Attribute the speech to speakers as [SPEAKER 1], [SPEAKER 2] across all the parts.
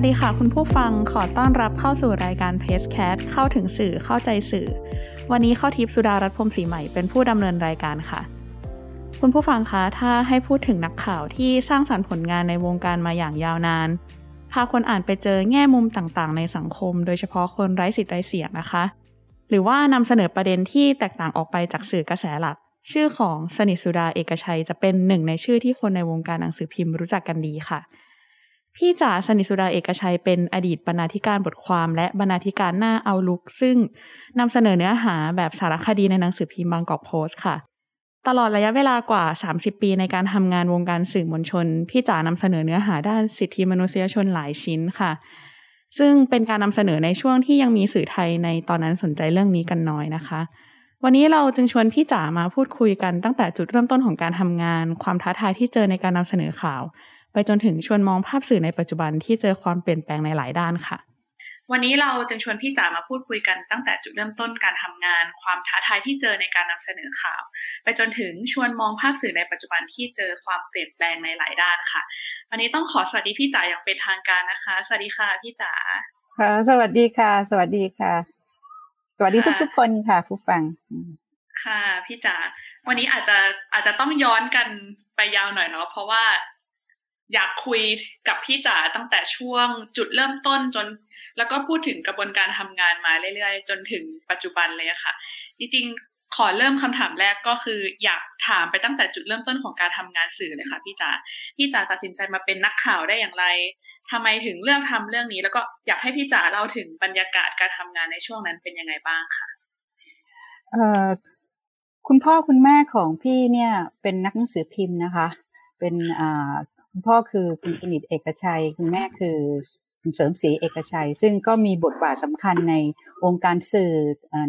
[SPEAKER 1] วัสดีค่ะคุณผู้ฟังขอต้อนรับเข้าสู่รายการ p a c e Cat เข้าถึงสื่อเข้าใจสื่อ วันนี้เข้าทิพสุดารัตน์พรมศรีใหม่เป็นผู้ดำเนินรายการค่ะ คุณผู้ฟังคะถ้าให้พูดถึงนักข่าวที่สร้างสรรค์ผลงานในวงการมาอย่างยาวนาน พาคนอ่านไปเจอแง่มุมต่างๆ ในสังคม โดยเฉพาะคนไร้สิทธิ์ไร้เสียงนะคะ หรือว่านำเสนอประเด็นที่แตกต่างออกไปจากสื่อกระแสหลัก ชื่อของสนิทสุดาเอกชัย จะเป็นหนึ่งในชื่อที่คนในวงการหนังสือพิมพ์รู้จักกันดีค่ะ พี่จ๋าสนิทสุดาเอกชัยเป็นอดีตบรรณาธิการบทความและบรรณาธิการหน้าเอาลุก ซึ่งนำเสนอเนื้อหาแบบสารคดีในหนังสือพิมพ์บางกอกโพสต์ค่ะ ตลอดระยะเวลากว่า 30 ปีในการทำงานวงการสื่อมวลชน พี่จ๋านำเสนอเนื้อหาด้านสิทธิมนุษยชนหลายชิ้นค่ะ ซึ่งเป็นการนำเสนอในช่วงที่ยังมีสื่อไทยในตอนนั้นสนใจเรื่องนี้กันน้อยนะคะวันนี้เราจึงชวนพี่จ๋ามาพูดคุยกันตั้งแต่จุดเริ่มต้นของการทำงาน ความท้าทายที่เจอในการนำเสนอข่าว ไปจนถึงชวนมองภาพสื่อในปัจจุบันที่เจอความเปลี่ยนแปลงในหลายด้านค่ะ วันนี้เราจึงชวนพี่จ๋ามาพูดคุยกันตั้งแต่จุดเริ่มต้นการทำงาน ความท้าทายที่เจอในการนำเสนอข่าว ไปจนถึงชวนมองภาพสื่อในปัจจุบันที่เจอความเปลี่ยนแปลงในหลายด้านค่ะ วันนี้ต้องขอสวัสดีพี่จ๋าอย่างเป็นทางการนะคะ สวัสดีค่ะพี่จ๋า
[SPEAKER 2] ค่ะสวัสดีค่ะ สวัสดีค่ะ สวัสดีทุกทุกๆคนค่ะผู้ฟัง
[SPEAKER 1] ค่ะพี่จ๋าวันนี้อาจจะอาจจะต้องย้อนกันไปยาวหน่อยเนาะเพราะว่า อยากคุยกับพี่จ๋าตั้งแต่ช่วงจุดเริ่มต้นจน แล้วก็พูดถึงกระบวนการทำงานมาเรื่อยๆ จนถึงปัจจุบันเลยค่ะ จริงๆขอเริ่มคำถามแรกก็คือ อยากถามไปตั้งแต่จุดเริ่มต้นของการทำงานสื่อเลยค่ะพี่จ๋าพี่จ๋าตัดสินใจมาเป็นนักข่าวได้อย่างไรทำไมถึงเลือกทำเรื่องนี้ แล้วก็อยากให้พี่จ๋าเล่าถึงบรรยากาศการทำงานในช่วงนั้นเป็นยังไงบ้างค่ะ
[SPEAKER 2] เอ่อคุณพ่อคุณแม่ของพี่เนี่ยเป็นนักหนังสือพิมพ์นะคะ เป็นอ่า คุณพ่อคือคุณสนิทเอกชัย คุณแม่คือคุณเสริมศรีเอกชัย ซึ่งก็มีบทบาทสำคัญในองค์การสื่อ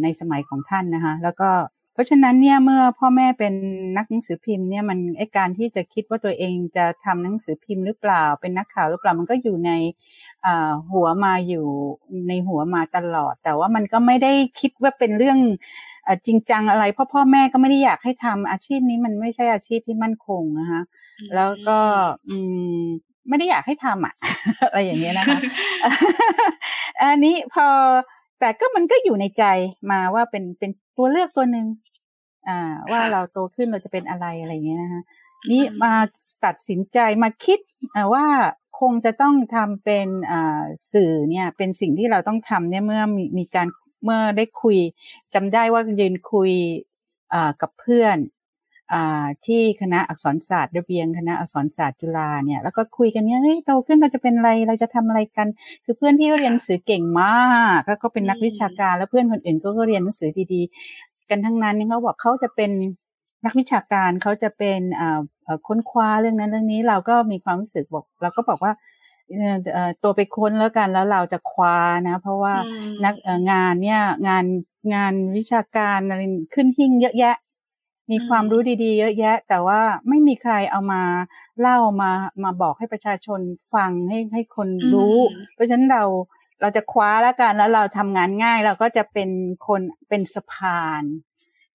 [SPEAKER 2] ในสมัยของท่านนะคะแล้วก็เพราะฉะนั้นเนี่ยเมื่อพ่อแม่เป็นนักหนังสือพิมพ์เนี่ยมันไอการที่จะคิดว่าตัวเองจะทำหนังสือพิมพ์หรือเปล่า เป็นนักข่าวหรือเปล่ามันก็อยู่ในหัวมาอยู่ในหัวมาตลอด แต่ว่ามันก็ไม่ได้คิดว่าเป็นเรื่องจริงจังอะไรเพราะพ่อแม่ก็ไม่ได้อยากให้ทำอาชีพนี้มันไม่ใช่อาชีพที่มั่นคงนะคะ แล้วก็อืมไม่ได้อยากให้ทำอะ อะไรอย่างเงี้ยนะคะ อันนี้พอแต่ก็มันก็อยู่ในใจมาว่าเป็นเป็นตัวเลือกตัวหนึ่งอ่า ว่า
[SPEAKER 1] ค่ะ
[SPEAKER 2] เราโตขึ้นเราจะเป็นอะไรอะไรอย่างเงี้ยนะคะนี่มาตัดสินใจมาคิดอ่าว่าคงจะต้องทำเป็นอ่าสื่อเนี่ย เป็นสิ่งที่เราต้องทำเนี่ยเมื่อมีมีการเมื่อได้คุยจำได้ว่ายืนคุยอ่ากับเพื่อนอ่า ที่คณะอักษรศาสตร์ระเบียง คณะอักษรศาสตร์จุฬาเนี่ยแล้วก็คุยกันเนี่ยเฮ้ยโตขึ้นเราจะเป็นอะไรเราจะทำอะไรกัน คือเพื่อนพี่ก็เรียนหนังสือเก่งมากก็ก็เป็นนักวิชาการ แล้วเพื่อนคนอื่นก็ก็เรียนหนังสือดีๆ กันทั้งนั้นเนี่ยเขาบอกเขาจะเป็นนักวิชาการเขาจะเป็นอ่าเอ่อค้นคว้าเรื่องนั้นเรื่องนี้เราก็มีความรู้สึกบอก เราก็บอกว่าเอ่อเอ่อตัวไปค้นแล้วกันแล้วเราจะคว้านะ เพราะว่า
[SPEAKER 1] อืม
[SPEAKER 2] นักเอ่องานเนี่ยงานงานวิชาการอะไรขึ้นหิ่งเยอะแยะ มี
[SPEAKER 1] อืม
[SPEAKER 2] ความรู้ดีๆ เยอะแยะ แต่ว่าไม่มีใครเอามาเล่ามามาบอกให้ประชาชนฟังให้ให้คนรู้ เพราะฉะนั้นเราเราจะคว้าแล้วกันแล้วเราทำงานง่ายเราก็จะเป็นคนเป็นสะพาน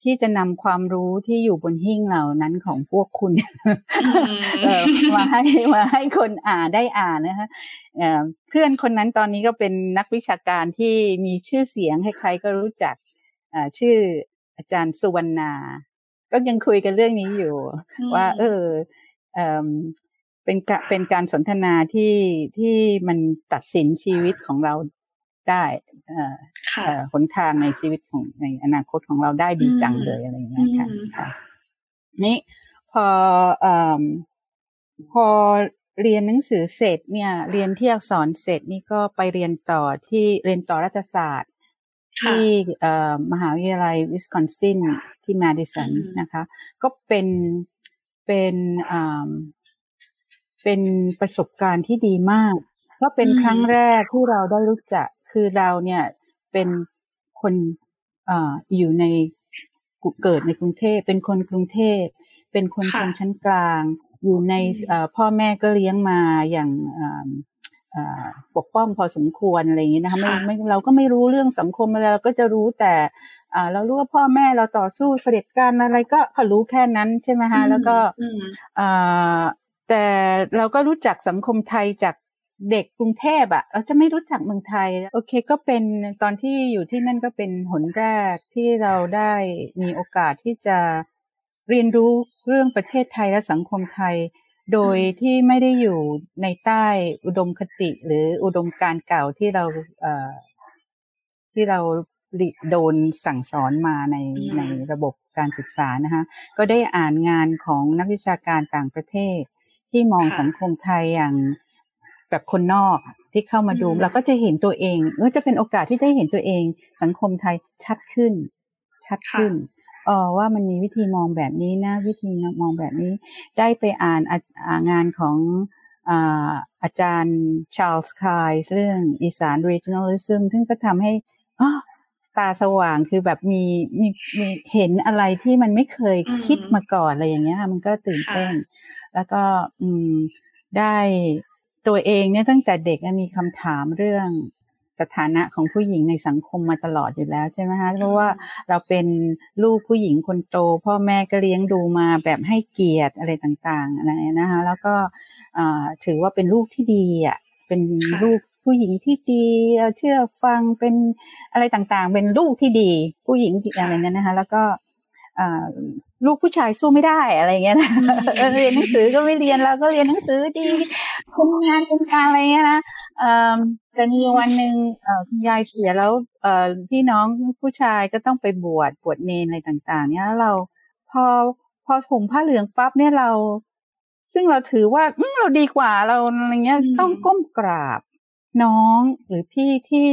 [SPEAKER 2] ที่จะนำความรู้ที่อยู่บนหิ้งเหล่านั้นของพวกคุณเอ่อมาให้มาให้คนอ่านได้อ่านนะคะเอ่อเพื่อนคนนั้นตอนนี้ก็เป็นนักวิชาการที่มีชื่อเสียงใครๆก็รู้จักเอ่อชื่ออาจารย์สุวรรณา ก็ยังคุยกันเรื่องนี้อยู่ ว่า เออเอ่มเป็นกะเป็นการสนทนาที่ที่มันตัดสินชีวิตของเราได้เอ่อ
[SPEAKER 1] ค่ะ
[SPEAKER 2] เอ่อหนทางในชีวิตของในอนาคตของเราได้ดีจังเลยอะไรอย่างเงี้ยค่ะ
[SPEAKER 1] อืม
[SPEAKER 2] ค่ะนี่พอเอ่มพอเรียนหนังสือเสร็จเนี่ย เรียนที่อักษรเสร็จนี่ก็ไปเรียนต่อที่เรียนต่อรัฐศาสตร์
[SPEAKER 1] ค่ะ
[SPEAKER 2] ที่เอ่อมหาวิทยาลัยวิสคอนซินที่มาดิสัน
[SPEAKER 1] อืม
[SPEAKER 2] นะคะ ก็เป็นเป็นอ่าเป็นประสบการณ์ที่ดีมาก เพราะเป็นครั้งแรกที่เราได้รู้จักคือเราเนี่ยเป็นคนอ่าอยู่ในเกิดในกรุงเทพเป็นคนกรุงเทพเป็นคนชนชั้นกลาง อยู่ในพ่อแม่ก็เลี้ยงมาอย่าง ปกป้องพอสมควรอะไรอย่างนี้นะคะไม่ไม่เราก็ไม่รู้เรื่องสังคมอะไรเราก็จะรู้แต่เรารู้ว่าพ่อแม่เราต่อสู้เผด็จการอะไรก็เขารู้แค่นั้นใช่ไหมฮะแล้วก็แต่เราก็รู้จักสังคมไทยจากเด็กกรุงเทพอะเราจะไม่รู้จักเมืองไทย โอเคก็เป็นตอนที่อยู่ที่นั่นก็เป็นหนแรกที่เราได้มีโอกาสที่จะเรียนรู้เรื่องประเทศไทยและสังคมไทย โดยที่ไม่ได้อยู่ในใต้อุดมคติหรืออุดมการเก่าที่เราเอ่อที่เราโดนสั่งสอนมาในในระบบการศึกษานะคะก็ได้อ่านงานของนักวิชาการต่างประเทศ ที่มองสังคมไทยอย่างแบบคนนอกที่เข้ามาดูเราก็จะเห็นตัวเองก็จะเป็นโอกาสที่ได้เห็นตัวเอง สังคมไทยชัดขึ้น ชัดขึ้น เออว่ามันมีวิธีมองแบบนี้นะ วิธีมองแบบนี้ ได้ไปอ่านงานของอาจารย์ชาร์ลส์คายเรื่องอีสาน regionalism ซึ่งก็ทำให้ตาสว่างคือแบบมีมีมีเห็นอะไรที่มันไม่เคยคิดมาก่อนอะไรอย่างเงี้ยมันก็ตื่นเต้น แล้วก็อืมได้ตัวเองเนี่ยตั้งแต่เด็กมีคำถามเรื่อง สถานะของผู้หญิงในสังคมมาตลอดอยู่แล้วใช่ไหมคะเพราะว่าเราเป็นลูกผู้หญิงคนโต พ่อแม่ก็เลี้ยงดูมาแบบให้เกียรติอะไรต่างๆอะไรนะคะแล้วก็ถือว่าเป็นลูกที่ดีอะเป็นลูกผู้หญิงที่ดีเชื่อฟังเป็นอะไรต่างๆ เป็นลูกที่ดี ผู้หญิงอะไรเงี้ยนะคะ แล้วก็ ลูกผู้ชายสู้ไม่ได้อะไรเงี้ยนะเรียนหนังสือก็ไม่เรียนเราก็เรียนหนังสือดีทำงานทำงานอะไรเงี้ยนะแต่มีวันหนึ่งคุณยายเสียแล้วพี่น้องผู้ชายก็ต้องไปบวชบวชเนนอะไรต่าง ๆ เนี่ยเราพอพอถุงผ้าเหลืองปั๊บเนี่ยเรา ซึ่งเราถือว่าเราดีกว่าเราอะไรเงี้ย ต้องก้มกราบน้องหรือพี่ที่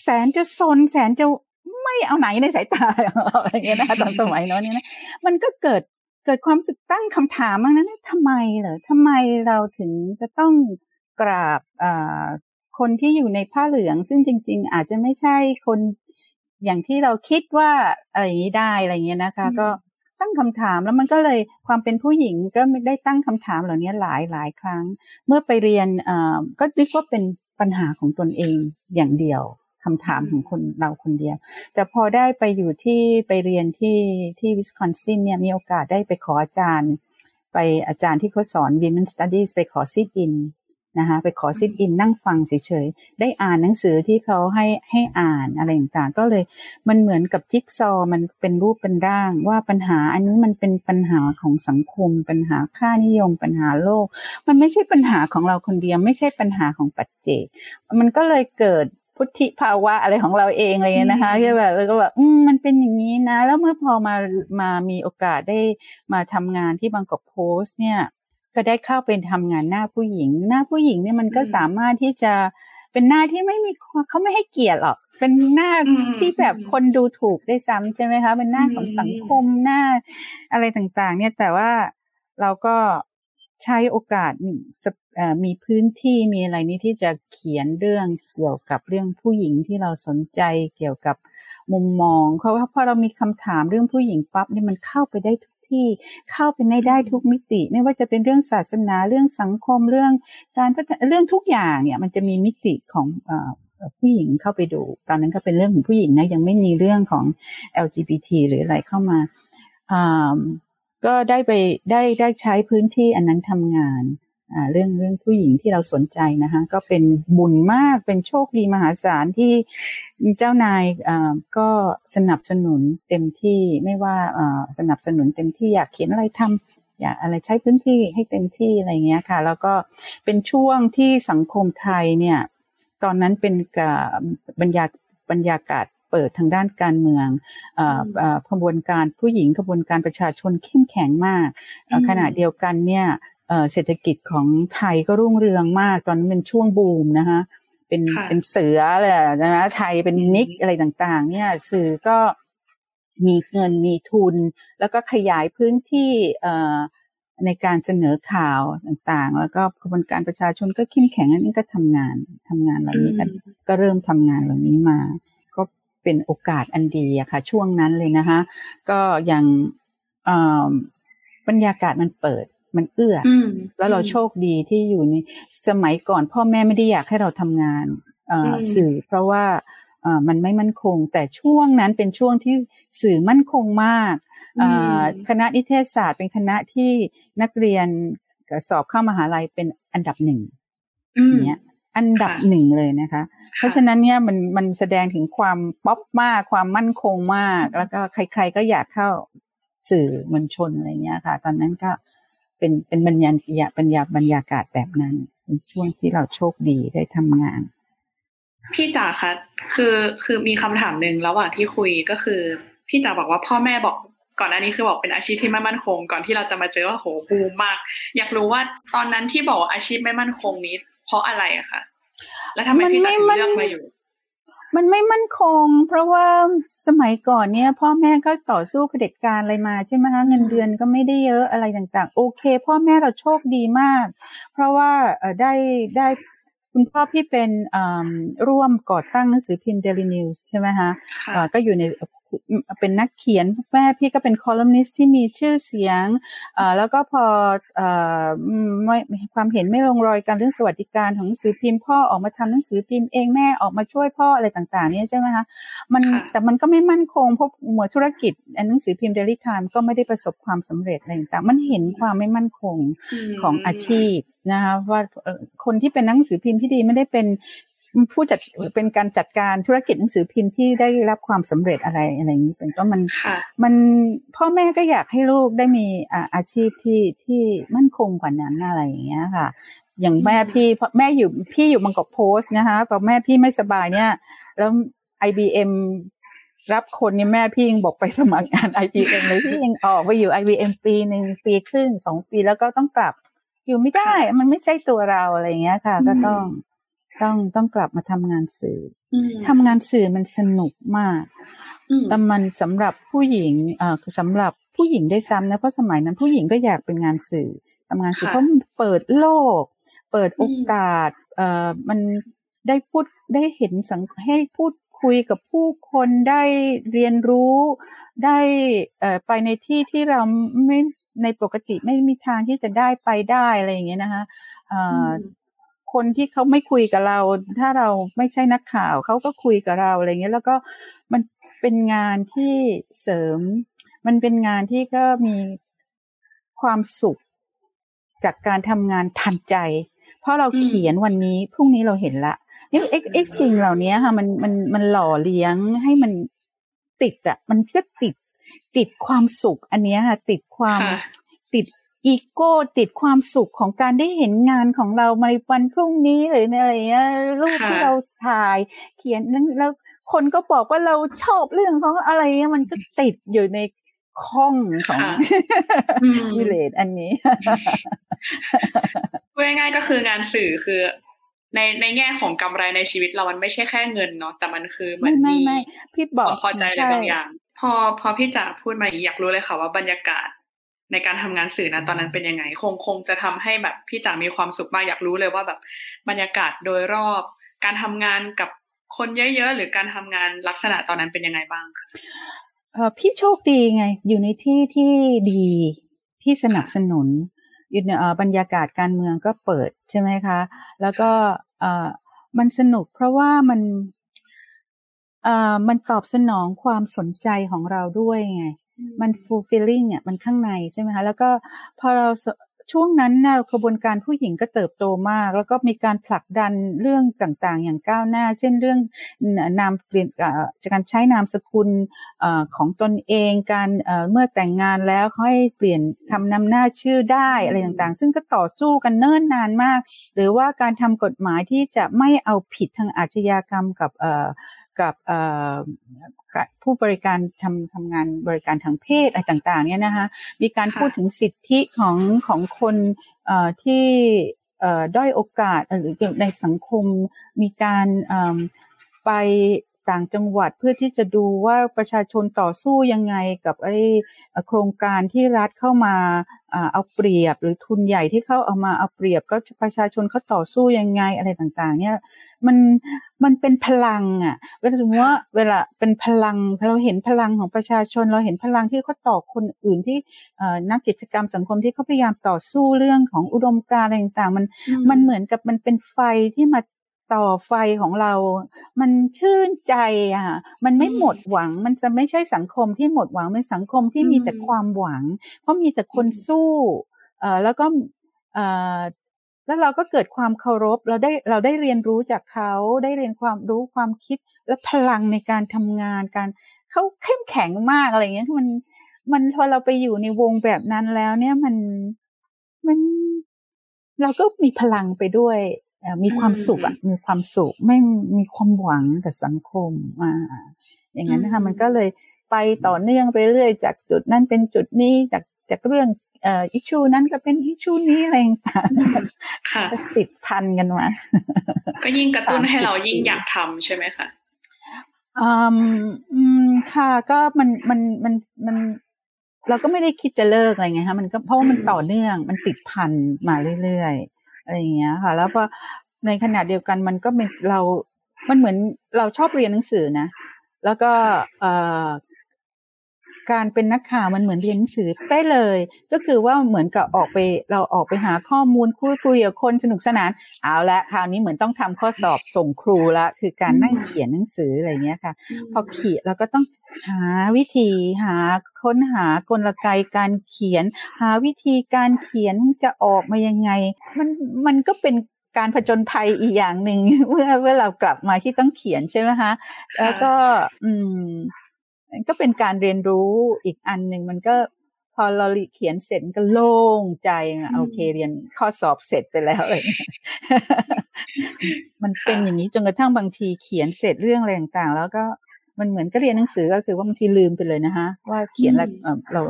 [SPEAKER 2] แสนจะซนแสนจะ ไม่เอาไหนในสายตาอะไรเงี้ยนะคะตอนสมัยนั้นเนี่ยนะมันก็เกิดเกิดความสึกตั้งคำถามว่านั้นทำไมเหรอทำไมเราถึงจะต้องกราบคนที่อยู่ในผ้าเหลือง ซึ่งจริง ๆ อาจจะไม่ใช่คนอย่างที่เราคิดว่าอะไรอย่างนี้ได้อะไรเงี้ยนะคะ ก็ตั้งคำถามแล้วมันก็เลยความเป็นผู้หญิงก็ได้ตั้งคำถามเหล่านี้หลายหลายครั้ง เมื่อไปเรียนก็เรียกว่าเป็นปัญหาของตนเองอย่างเดียว คำถามของคนเราคนเดียว แต่พอได้ไปอยู่ที่ไปเรียนที่ที่วิสคอนซินเนี่ยมีโอกาสได้ไปขออาจารย์ ไปอาจารย์ที่เขาสอน Women Studies ไปขอ sit inนะคะไปขอซิดอินนั่งฟังเฉยๆ ได้อ่านหนังสือที่เขาให้ให้อ่านอะไรต่างๆ ก็เลยมันเหมือนกับจิ๊กซอมันเป็นรูปเป็นร่าง ว่าปัญหาอันนี้มันเป็นปัญหาของสังคม ปัญหาค่านิยม ปัญหาโลก มันไม่ใช่ปัญหาของเราคนเดียว ไม่ใช่ปัญหาของปัจเจก มันก็เลยเกิด พุทธิภาวะอะไรของเราเองอะไรเงี้ยนะคะที่แบบแล้วก็แบบอืมมันเป็นอย่างนี้นะ แล้วเมื่อพอมามามีโอกาสได้มาทำงานที่บางกอกโพสเนี่ย ก็ได้เข้าไปทำงานหน้าผู้หญิง หน้าผู้หญิงเนี่ยมันก็สามารถที่จะเป็นหน้าที่ไม่มีเขาไม่ให้เกียรติหรอกเป็นหน้าที่แบบคนดูถูกได้ซ้ำใช่ไหมคะเป็นหน้าของสังคมหน้าอะไรต่างๆ เนี่ยแต่ว่าเราก็ใช้โอกาส มีพื้นที่มีอะไรนี้ที่จะเขียนเรื่องเกี่ยวกับเรื่องผู้หญิงที่เราสนใจเกี่ยวกับมุมมองเพราะว่าพอเรามีคำถามเรื่องผู้หญิงปั๊บนี่มันเข้าไปได้ทุกที่เข้าไปในได้ทุกมิติ ไม่ว่าจะเป็นเรื่องศาสนาเรื่องสังคมเรื่องการเรื่องทุกอย่างเนี่ยมันจะมีมิติของผู้หญิงเข้าไปดู ตอนนั้นก็เป็นเรื่องของผู้หญิงนะยังไม่มีเรื่องของ LGBT หรืออะไรเข้ามาก็ได้ไปได้ได้ใช้พื้นที่อันนั้นทำงาน เรื่องเรื่องผู้หญิงที่เราสนใจนะคะก็เป็นบุญมากเป็นโชคดีมหาศาลที่เจ้านายก็สนับสนุนเต็มที่ไม่ว่าสนับสนุนเต็มที่อยากเขียนอะไรทำอยากอะไรใช้พื้นที่ให้เต็มที่อะไรเงี้ยค่ะ แล้วก็เป็นช่วงที่สังคมไทยเนี่ย ตอนนั้นเป็นกับบรรยากบรรยากาศเปิดทางด้านการเมืองขบวนการผู้หญิงขบวนการประชาชนเข้มแข็งมากขณะเดียวกันเนี่ย เศรษฐกิจของไทยก็รุ่งเรืองมาก ตอนนั้นเป็นช่วงบูมนะคะเป็นเป็นเสือเลยนะไทยเป็นนิกอะไรต่างๆ เนี่ยสื่อก็มีเงินมีทุน แล้วก็ขยายพื้นที่ในการเสนอข่าวต่างๆ แล้วก็กระบวนการประชาชนก็เข้มแข็งอันนี้ก็ทำงานทำงานเหล่านี้ก็เริ่มทำงานเหล่านี้มา ก็เป็นโอกาสอันดีอะค่ะ ช่วงนั้นเลยนะคะ ก็อย่างบรรยากาศมันเปิด มันเอื้อ แล้วเราโชคดีที่อยู่ในสมัยก่อน พ่อแม่ไม่ได้อยากให้เราทำงานสื่อ เพราะว่ามันไม่มั่นคง แต่ช่วงนั้นเป็นช่วงที่สื่อมั่นคงมากคณะนิเทศศาสตร์เป็นคณะที่นักเรียนสอบเข้ามาหาลัยเป็นอันดับหนึ่งเนี่ยอันดับหนึ่งเลยนะคะ เพราะฉะนั้นเนี่ยมันมันแสดงถึงความป๊อปมาก ความมั่นคงมาก แล้วก็ใคร ๆก็อยากเข้าสื่อมวลชนอะไรเงี้ยค่ะ ตอนนั้นก็ เป็นเป็นบรรยากาศบรรยาบรรยากาศแบบนั้น เป็นช่วงที่เราโชคดีได้ทำงาน
[SPEAKER 1] พี่จ๋าคะคือคือมีคำถามหนึ่งระหว่างที่คุยก็คือ พี่จ๋าบอกว่าพ่อแม่บอกก่อนหน้านี้คือบอกเป็นอาชีพที่ไม่มั่นคง ก่อนที่เราจะมาเจอว่าโหบูมมาก อยากรู้ว่าตอนนั้นที่บอกอาชีพไม่มั่นคงนี้ เพราะอะไรอะคะแล้วทำไมพี่จ๋าถึงเลือกมาอยู่
[SPEAKER 2] มันไม่มั่นคง เพราะว่าสมัยก่อนเนี่ย พ่อแม่ก็ต่อสู้เผด็จการอะไรมาใช่ไหมคะเงินเดือนก็ไม่ได้เยอะอะไรต่างๆ โอเค พ่อแม่เราโชคดีมาก เพราะว่าได้ได้คุณพ่อพี่เป็นร่วมก่อตั้งหนังสือพิมพ์เดลินิวส์ใช่ไหมคะก็อยู่ใน เป็นนักเขียนแม่พี่ก็เป็นคอลัมนิสต์ที่มีชื่อเสียงแล้วก็พอไม่ความเห็นไม่ลงรอยกันเรื่องสวัสดิการของหนังสือพิมพ์พ่อออกมาทำหนังสือพิมพ์เองแม่ออกมาช่วยพ่ออะไรต่างๆเนี่ยใช่ไหมคะมันแต่มันก็ไม่มั่นคงเพราะหมวดธุรกิจหนังสือพิมพ์เดลิทามก็ไม่ได้ประสบความสำเร็จอะไรต่างๆมันเห็นความไม่มั่นคงของอาชีพนะคะว่าคนที่เป็นหนังสือพิมพ์ที่ดีไม่ได้เป็น ผู้จัดเป็นการจัดการธุรกิจหนังสือพิมพ์ที่ได้รับความสำเร็จอะไรอะไรอย่างนี้เป็นก็มันมันพ่อแม่ก็อยากให้ลูกได้มีอาชีพที่ที่มั่นคงกว่านั้นอะไรอย่างเงี้ยค่ะ อย่างแม่พี่แม่อยู่พี่อยู่ Bangkok Post นะคะพอแม่พี่ไม่สบายเนี่ย แล้ว IBM รับคนเนี่ยแม่พี่ยังบอกไปสมัครงาน IBM เลยพี่ยังออกไปอยู่ IBM ปีหนึ่งปีครึ่งสองปีแล้วก็ต้องกลับอยู่ไม่ได้ มันไม่ใช่ตัวเราอะไรเงี้ยค่ะ ก็ต้อง ต้องต้องกลับมาทำงานสื่อทำงานสื่อมันสนุกมากแต่มันสำหรับผู้หญิงเอ่อสำหรับผู้หญิงได้ซ้ำนะเพราะสมัยนั้นผู้หญิงก็อยากเป็นงานสื่อทำงานสื่อเพราะมันเปิดโลก เปิดโอกาสเอ่อมันได้พูดได้เห็นสังให้พูดคุยกับผู้คนได้เรียนรู้ได้เอ่อไปในที่ที่เราไม่ในปกติไม่มีทางที่จะได้ไปได้อะไรอย่างเงี้ยนะคะ คนที่เขาไม่คุยกับเรา ถ้าเราไม่ใช่นักข่าวเขาก็คุยกับเราอะไรเงี้ยแล้วก็มันเป็นงานที่เสริม มันเป็นงานที่ก็มีความสุขจากการทำงานทันใจ เพราะเราเขียนวันนี้พรุ่งนี้เราเห็นละนี่เอ็กเอ็กสิ่งเหล่านี้ค่ะ มันมันมันหล่อเลี้ยงให้มันติดอะมันก็ติดติดความสุข อันนี้ค่ะ ติดความติด อีโก้ติดความสุขของการได้เห็นงานของเราในวันพรุ่งนี้หรือในอะไรเงี้ยรูปที่เราถ่าย เขียนนั้นแล้วคนก็บอกว่าเราชอบเรื่องของอะไรเงี้ยมันก็ติดอยู่ในข้องของวิเลตอันนี้
[SPEAKER 1] พูดง่ายๆก็คืองานสื่อคือในในแง่ของกำไรในชีวิตเรามันไม่ใช่แค่เงินเนาะแต่มันคือเหมือนมี
[SPEAKER 2] พี่บอก
[SPEAKER 1] พอใจอะไรบางอย่าง พอพอพี่จ๋าพูดมาอย่างอยากรู้เลยค่ะว่าบรรยากาศ ในการทำงานสื่อนะตอนนั้นเป็นยังไง คงคงจะทำให้แบบพี่จ๋ามีความสุขมากอยากรู้เลยว่าแบบบรรยากาศโดยรอบ การทำงานกับคนเยอะๆหรือการทำงานลักษณะตอนนั้นเป็นยังไงบ้างคะ
[SPEAKER 2] เออพี่โชคดีไง อยู่ในที่ที่ดีที่สนับสนุนอยู่ในบรรยากาศการเมืองก็เปิดใช่ไหมคะ แล้วก็เออมันสนุกเพราะว่ามันเอ่อมันตอบสนองความสนใจของเราด้วยไง มัน fulfilling เนี่ยมันข้างในใช่ไหมคะแล้วก็พอเราช่วงนั้นนะกระบวนการผู้หญิงก็เติบโตมาก แล้วก็มีการผลักดันเรื่องต่างๆ อย่างก้าวหน้า เช่นเรื่องนามเปลี่ยนการใช้นามสกุลของตนเองการเมื่อแต่งงานแล้วให้เปลี่ยนคำนำหน้าชื่อได้อะไรต่างๆ ซึ่งก็ต่อสู้กันเนิ่นนานมาก หรือว่าการทำกฎหมายที่จะไม่เอาผิดทางอาชญากรรมกับ กับผู้บริการทำทำงานบริการทางเพศอะไรต่างๆเนี่ยนะคะมีการพูดถึงสิทธิของของคนที่ด้อยโอกาสหรือในสังคมมีการไปต่างจังหวัดเพื่อที่จะดูว่าประชาชนต่อสู้ยังไงกับไอ้โครงการที่รัฐเข้ามาเอาเปรียบ หรือทุนใหญ่ที่เขาเอามาเอาเปรียบ ก็ประชาชนเขาต่อสู้ยังไงอะไรต่างๆ เนี่ย มันมันเป็นพลังอะเวลาสมมติว่าเวลาเป็นพลังเราเห็นพลังของประชาชน เราเห็นพลังที่เขาต่อคนอื่นที่นักกิจกรรมสังคมที่เขาพยายามต่อสู้เรื่องของอุดมการณ์อะไรต่างๆมันมันเหมือนกับมันเป็นไฟที่มาต่อไฟของเรา มันชื่นใจอะ มันไม่หมดหวัง มันจะไม่ใช่สังคมที่หมดหวัง เป็นสังคมที่มีแต่ความหวัง เพราะมีแต่คนสู้ เอ่อ แล้วก็ เอ่อ แล้วเราก็เกิดความเคารพเราได้เราได้เรียนรู้จากเขาได้เรียนความรู้ความคิดและพลังในการทำงานการเขาเข้มแข็งมากอะไรเงี้ยมันมันพอเราไปอยู่ในวงแบบนั้นแล้วเนี่ยมันมันเราก็มีพลังไปด้วยมีความสุขอะมีความสุขไม่มีความหวังกับสังคมมาอย่างนั้นนะคะมันก็เลยไปต่อเนื่องไปเรื่อยจากจุดนั้นเป็นจุดนี้จากจากเรื่องเอ่ออิชูนั้นก็เป็นอิชูนี้อะไรต่าง
[SPEAKER 3] ค่ะ
[SPEAKER 2] ติดพันกันมา
[SPEAKER 3] ก็ยิ่งกระตุ้นให้เรายิ่งอยากทำใช่ไหมคะ
[SPEAKER 2] อืมอืมค่ะ ก็มันมันมันมัน เราก็ไม่ได้คิดจะเลิกอะไรเงี้ยคะมันก็เพราะว่ามันต่อเนื่องมันติดพันมาเรื่อยๆอะไรอย่างเงี้ย ค่ะ แล้วพอในขณะเดียวกันมันก็เป็นเรา มันเหมือนเราชอบเรียนหนังสือนะ แล้วก็เอ่อ การเป็นนักข่าวมันเหมือนเรียนหนังสือได้เลย ก็คือว่าเหมือนกับออกไปเราออกไปหาข้อมูลคุยคุยกับคนสนุกสนาน เอาละคราวนี้เหมือนต้องทำข้อสอบส่งครูละ คือการนั่งเขียนหนังสืออะไรเงี้ยค่ะ พอเขียนเราก็ต้องหาวิธีหาค้นหากลไกการเขียน หาวิธีการเขียนจะออกมายังไง มันมันก็เป็นการผจญภัยอีกอย่างหนึ่งเมื่อเมื่อเรากลับมาที่ต้องเขียนใช่ไหมคะแล้วก็อืม ก็เป็นการเรียนรู้อีกอันหนึ่งมันก็พอเราเขียนเสร็จก็โล่งใจโอเคเรียนข้อสอบเสร็จไปแล้วเลยมันเป็นอย่างนี้จนกระทั่งบางทีเขียนเสร็จเรื่องอะไรต่างๆ แล้วก็มันเหมือนก็เรียนหนังสือก็คือว่าบางทีลืมไปเลยนะคะว่าเขียนแล้วเรา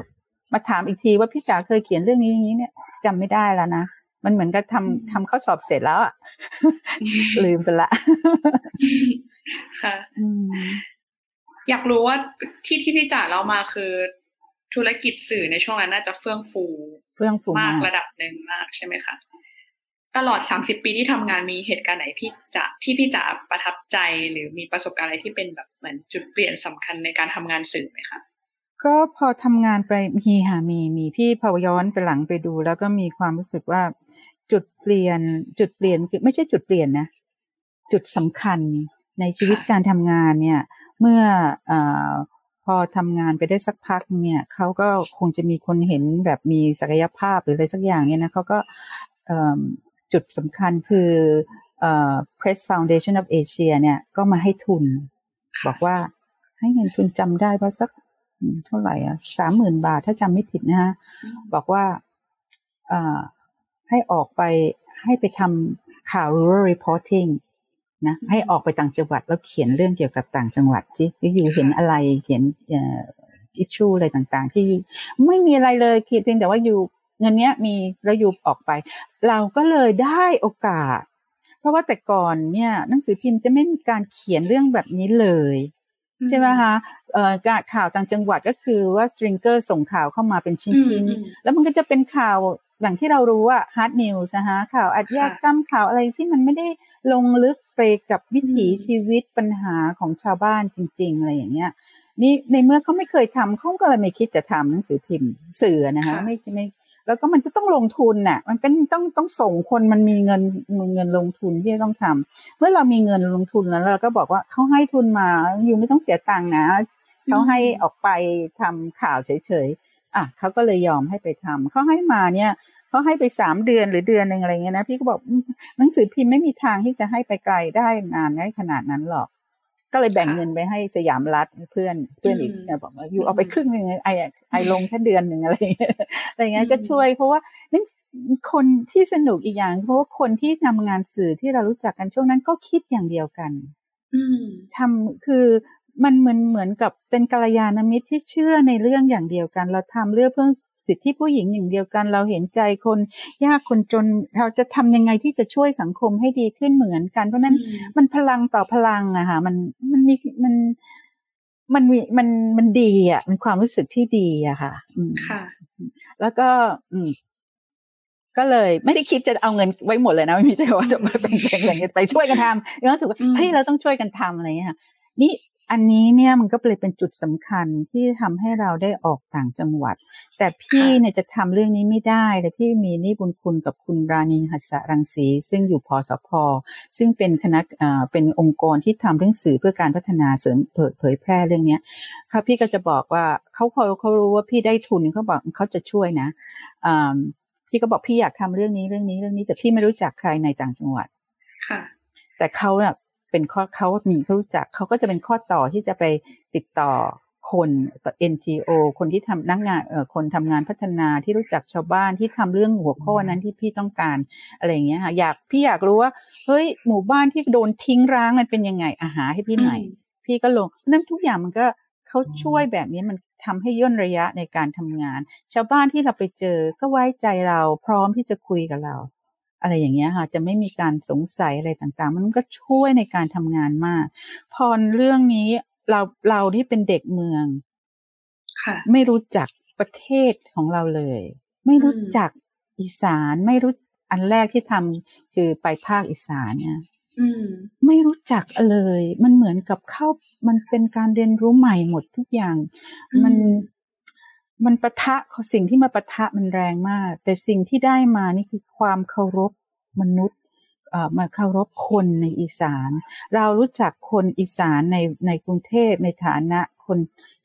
[SPEAKER 2] มาถามอีกทีว่าพี่จ๋าเคยเขียนเรื่องนี้นี้เนี่ยจำไม่ได้แล้วนะมันเหมือนกับทำทำข้อสอบเสร็จแล้วอะลืมไปละ
[SPEAKER 3] ค่ะ อยากรู้ว่าที่ที่พี่จ๋าเล่ามาคือ ธุรกิจสื่อในช่วงนั้นน่าจะเฟื่องฟู
[SPEAKER 2] เฟื่องฟู
[SPEAKER 3] มากระดับหนึ่งมากใช่ไหมคะตลอดสามสิบปีที่ทำงานมีเหตุการณ์ไหนพี่จ๋าที่พี่จ๋าประทับใจหรือมีประสบการณ์อะไรที่เป็นแบบเหมือนจุดเปลี่ยนสำคัญในการทำงานสื่อไหมคะ
[SPEAKER 2] ก็พอทำงานไปมีค่ะมีมีพี่พอย้อนไปหลังไปดู แล้วก็มีความรู้สึกว่าจุดเปลี่ยนจุดเปลี่ยนคือไม่ใช่จุดเปลี่ยนนะ จุดสำคัญในชีวิตการทำงานเนี่ย เมื่ออพอทำงานไปได้สักพักเนี่ยเขาก็คงจะมีคนเห็นแบบมีศักยภาพหรืออะไรสักอย่างเนี่ยนะเขาก็จุดสำคัญคือ Press Foundation of Asia เนี่ยก็มาให้ทุน บอกว่าให้เงินทุนจำได้ว่าสักเท่าไหร่อะสามหมื่นบาทถ้าจำไม่ผิดนะฮะบอกว่าให้ออกไปให้ไปทำข่าว rural reporting นะให้ออกไปต่างจังหวัดแล้วเขียนเรื่องเกี่ยวกับต่างจังหวัดจิอยู่เห็นอะไรเขียนอิชชูอะไรต่างๆ ที่ไม่มีอะไรเลยคิดเพียงแต่ว่าอยู่เงินเนี้ยมีแล้วอยู่ออกไป เราก็เลยได้โอกาส เพราะว่าแต่ก่อนเนี่ยหนังสือพิมพ์จะไม่มีการเขียนเรื่องแบบนี้เลยใช่ไหมคะเอ่อข่าวต่างจังหวัดก็คือว่า stringer ส่งข่าวเข้ามาเป็นชิ้นๆ แล้วมันก็จะเป็นข่าวอย่างที่เรารู้อะ hard news นะคะข่าวอาชญากรรมข่าวอะไรที่มันไม่ได้ลงลึก ไปกับวิถีชีวิตปัญหาของชาวบ้านจริง ๆ อะไรอย่างเงี้ย นี่ในเมื่อเขาไม่เคยทำเขาก็เลยไม่คิดจะทำหนังสือพิมพ์สื่อนะคะไม่ไม่แล้วก็มันจะต้องลงทุนน่ะ มันเป็นต้องต้องส่งคนมันมีเงินมีเงินลงทุนที่ต้องทำเมื่อเรามีเงินลงทุนแล้วเราก็บอกว่าเขาให้ทุนมาอยู่ไม่ต้องเสียตังค์นะเขาให้ออกไปทำข่าวเฉยๆอะเขาก็เลยยอมให้ไปทำเขาให้มาเนี่ย เขาให้ไปสามเดือนหรือเดือนหนึ่งอะไรเงี้ยนะพี่ก็บอกหนังสือพิมพ์ไม่มีทางที่จะให้ไปไกลได้นานได้ขนาดนั้นหรอก ก็เลยแบ่งเงินไปให้สยามรัฐเพื่อนเพื่อนอีกบอกว่าอยู่เอาไปครึ่งหนึ่งไอไอลงแค่เดือนหนึ่งอะไรอะไรเงี้ยก็ช่วย เพราะว่านั่นคนที่สนุกอีกอย่าง เพราะว่าคนที่ทำงานสื่อที่เรารู้จักกันช่วงนั้นก็คิดอย่างเดียวกัน
[SPEAKER 3] อื
[SPEAKER 2] ทำคือ มันเหมือนเหมือนกับเป็นกัลยาณมิตรที่เชื่อในเรื่องอย่างเดียวกัน เราทำเรื่องเพื่อสิทธิผู้หญิงอย่างเดียวกัน เราเห็นใจคนยากคนจนเราจะทำยังไงที่จะช่วยสังคมให้ดีขึ้นเหมือนกัน เพราะนั้นมันพลังต่อพลังอะค่ะมันมันมีมันมันมีมันมันดีอะมันความรู้สึกที่ดีอะค่ะอืม
[SPEAKER 3] ค่ะ
[SPEAKER 2] แล้วก็ อืมก็เลยไม่ได้คิดจะเอาเงินไว้หมดเลยนะไม่มีแต่ว่าจะมาเป็นแบ่งๆกันไปช่วยกันทำแล้วรู้สึกว่า
[SPEAKER 3] อืม
[SPEAKER 2] เฮ้ยเราต้องช่วยกันทำอะไรอย่างเงี้ยค่ะนี่ อันนี้เนี่ยมันก็เลยเป็นจุดสำคัญที่ทำให้เราได้ออกต่างจังหวัด แต่พี่เนี่ยจะทำเรื่องนี้ไม่ได้เลยพี่มีหนี่บุญคุณกับคุณรานินหัสสรังสี ซึ่งอยู่พอสพซึ่งเป็นคณะเอ่อเป็นองค์กรที่ทำเรื่องสื่อเพื่อการพัฒนาเสริมเผยเผยแพร่เรื่องเนี้ยค่ะพี่ก็จะบอกว่าเขาพอเขารู้ว่าพี่ได้ทุนเขาบอกเขาจะช่วยนะอ่าพี่ก็บอกพี่อยากทำเรื่องนี้เรื่องนี้เรื่องนี้ แต่พี่ไม่รู้จักใครในต่างจังหวัด
[SPEAKER 3] ค่ะ
[SPEAKER 2] แต่เขาเน่ะ เป็นข้อเขามีเขารู้จักเขาก็จะเป็นข้อต่อที่จะไปติดต่อคนกับ NGO คนที่ทำนักงานเอ่อคนทำงานพัฒนาที่รู้จักชาวบ้านที่ทำเรื่องหัวข้อนั้นที่พี่ต้องการอะไรอย่างเงี้ยค่ะอยากพี่อยากรู้ว่าเฮ้ยหมู่บ้านที่โดนทิ้งร้างมันเป็นยังไงอาหาให้พี่หน่อยพี่ก็ลงนั่นทุกอย่างมันก็เขาช่วยแบบนี้มันทำให้ย่นระยะในการทำงาน ชาวบ้านที่เราไปเจอก็ไว้ใจเราพร้อมที่จะคุยกับเรา อะไรอย่างเงี้ยค่ะ จะไม่มีการสงสัยอะไรต่างๆ มันก็ช่วยในการทำงานมาก พอเรื่องนี้เราเราที่เป็นเด็กเมือง
[SPEAKER 3] ค่ะ
[SPEAKER 2] ไม่รู้จักประเทศของเราเลย ไม่รู้จักอีสานไม่รู้อันแรกที่ทำคือไปภาคอีสานเนี่ย
[SPEAKER 3] อืม
[SPEAKER 2] ไม่รู้จักเลย มันเหมือนกับเข้า มันเป็นการเรียนรู้ใหม่หมดทุกอย่าง
[SPEAKER 3] อืม
[SPEAKER 2] มัน มันปะทะสิ่งที่มาปะทะมันแรงมาก แต่สิ่งที่ได้มานี่คือความเคารพมนุษย์เอ่อมาเคารพคนในอีสาน เรารู้จักคนอีสานในในกรุงเทพในฐานะคน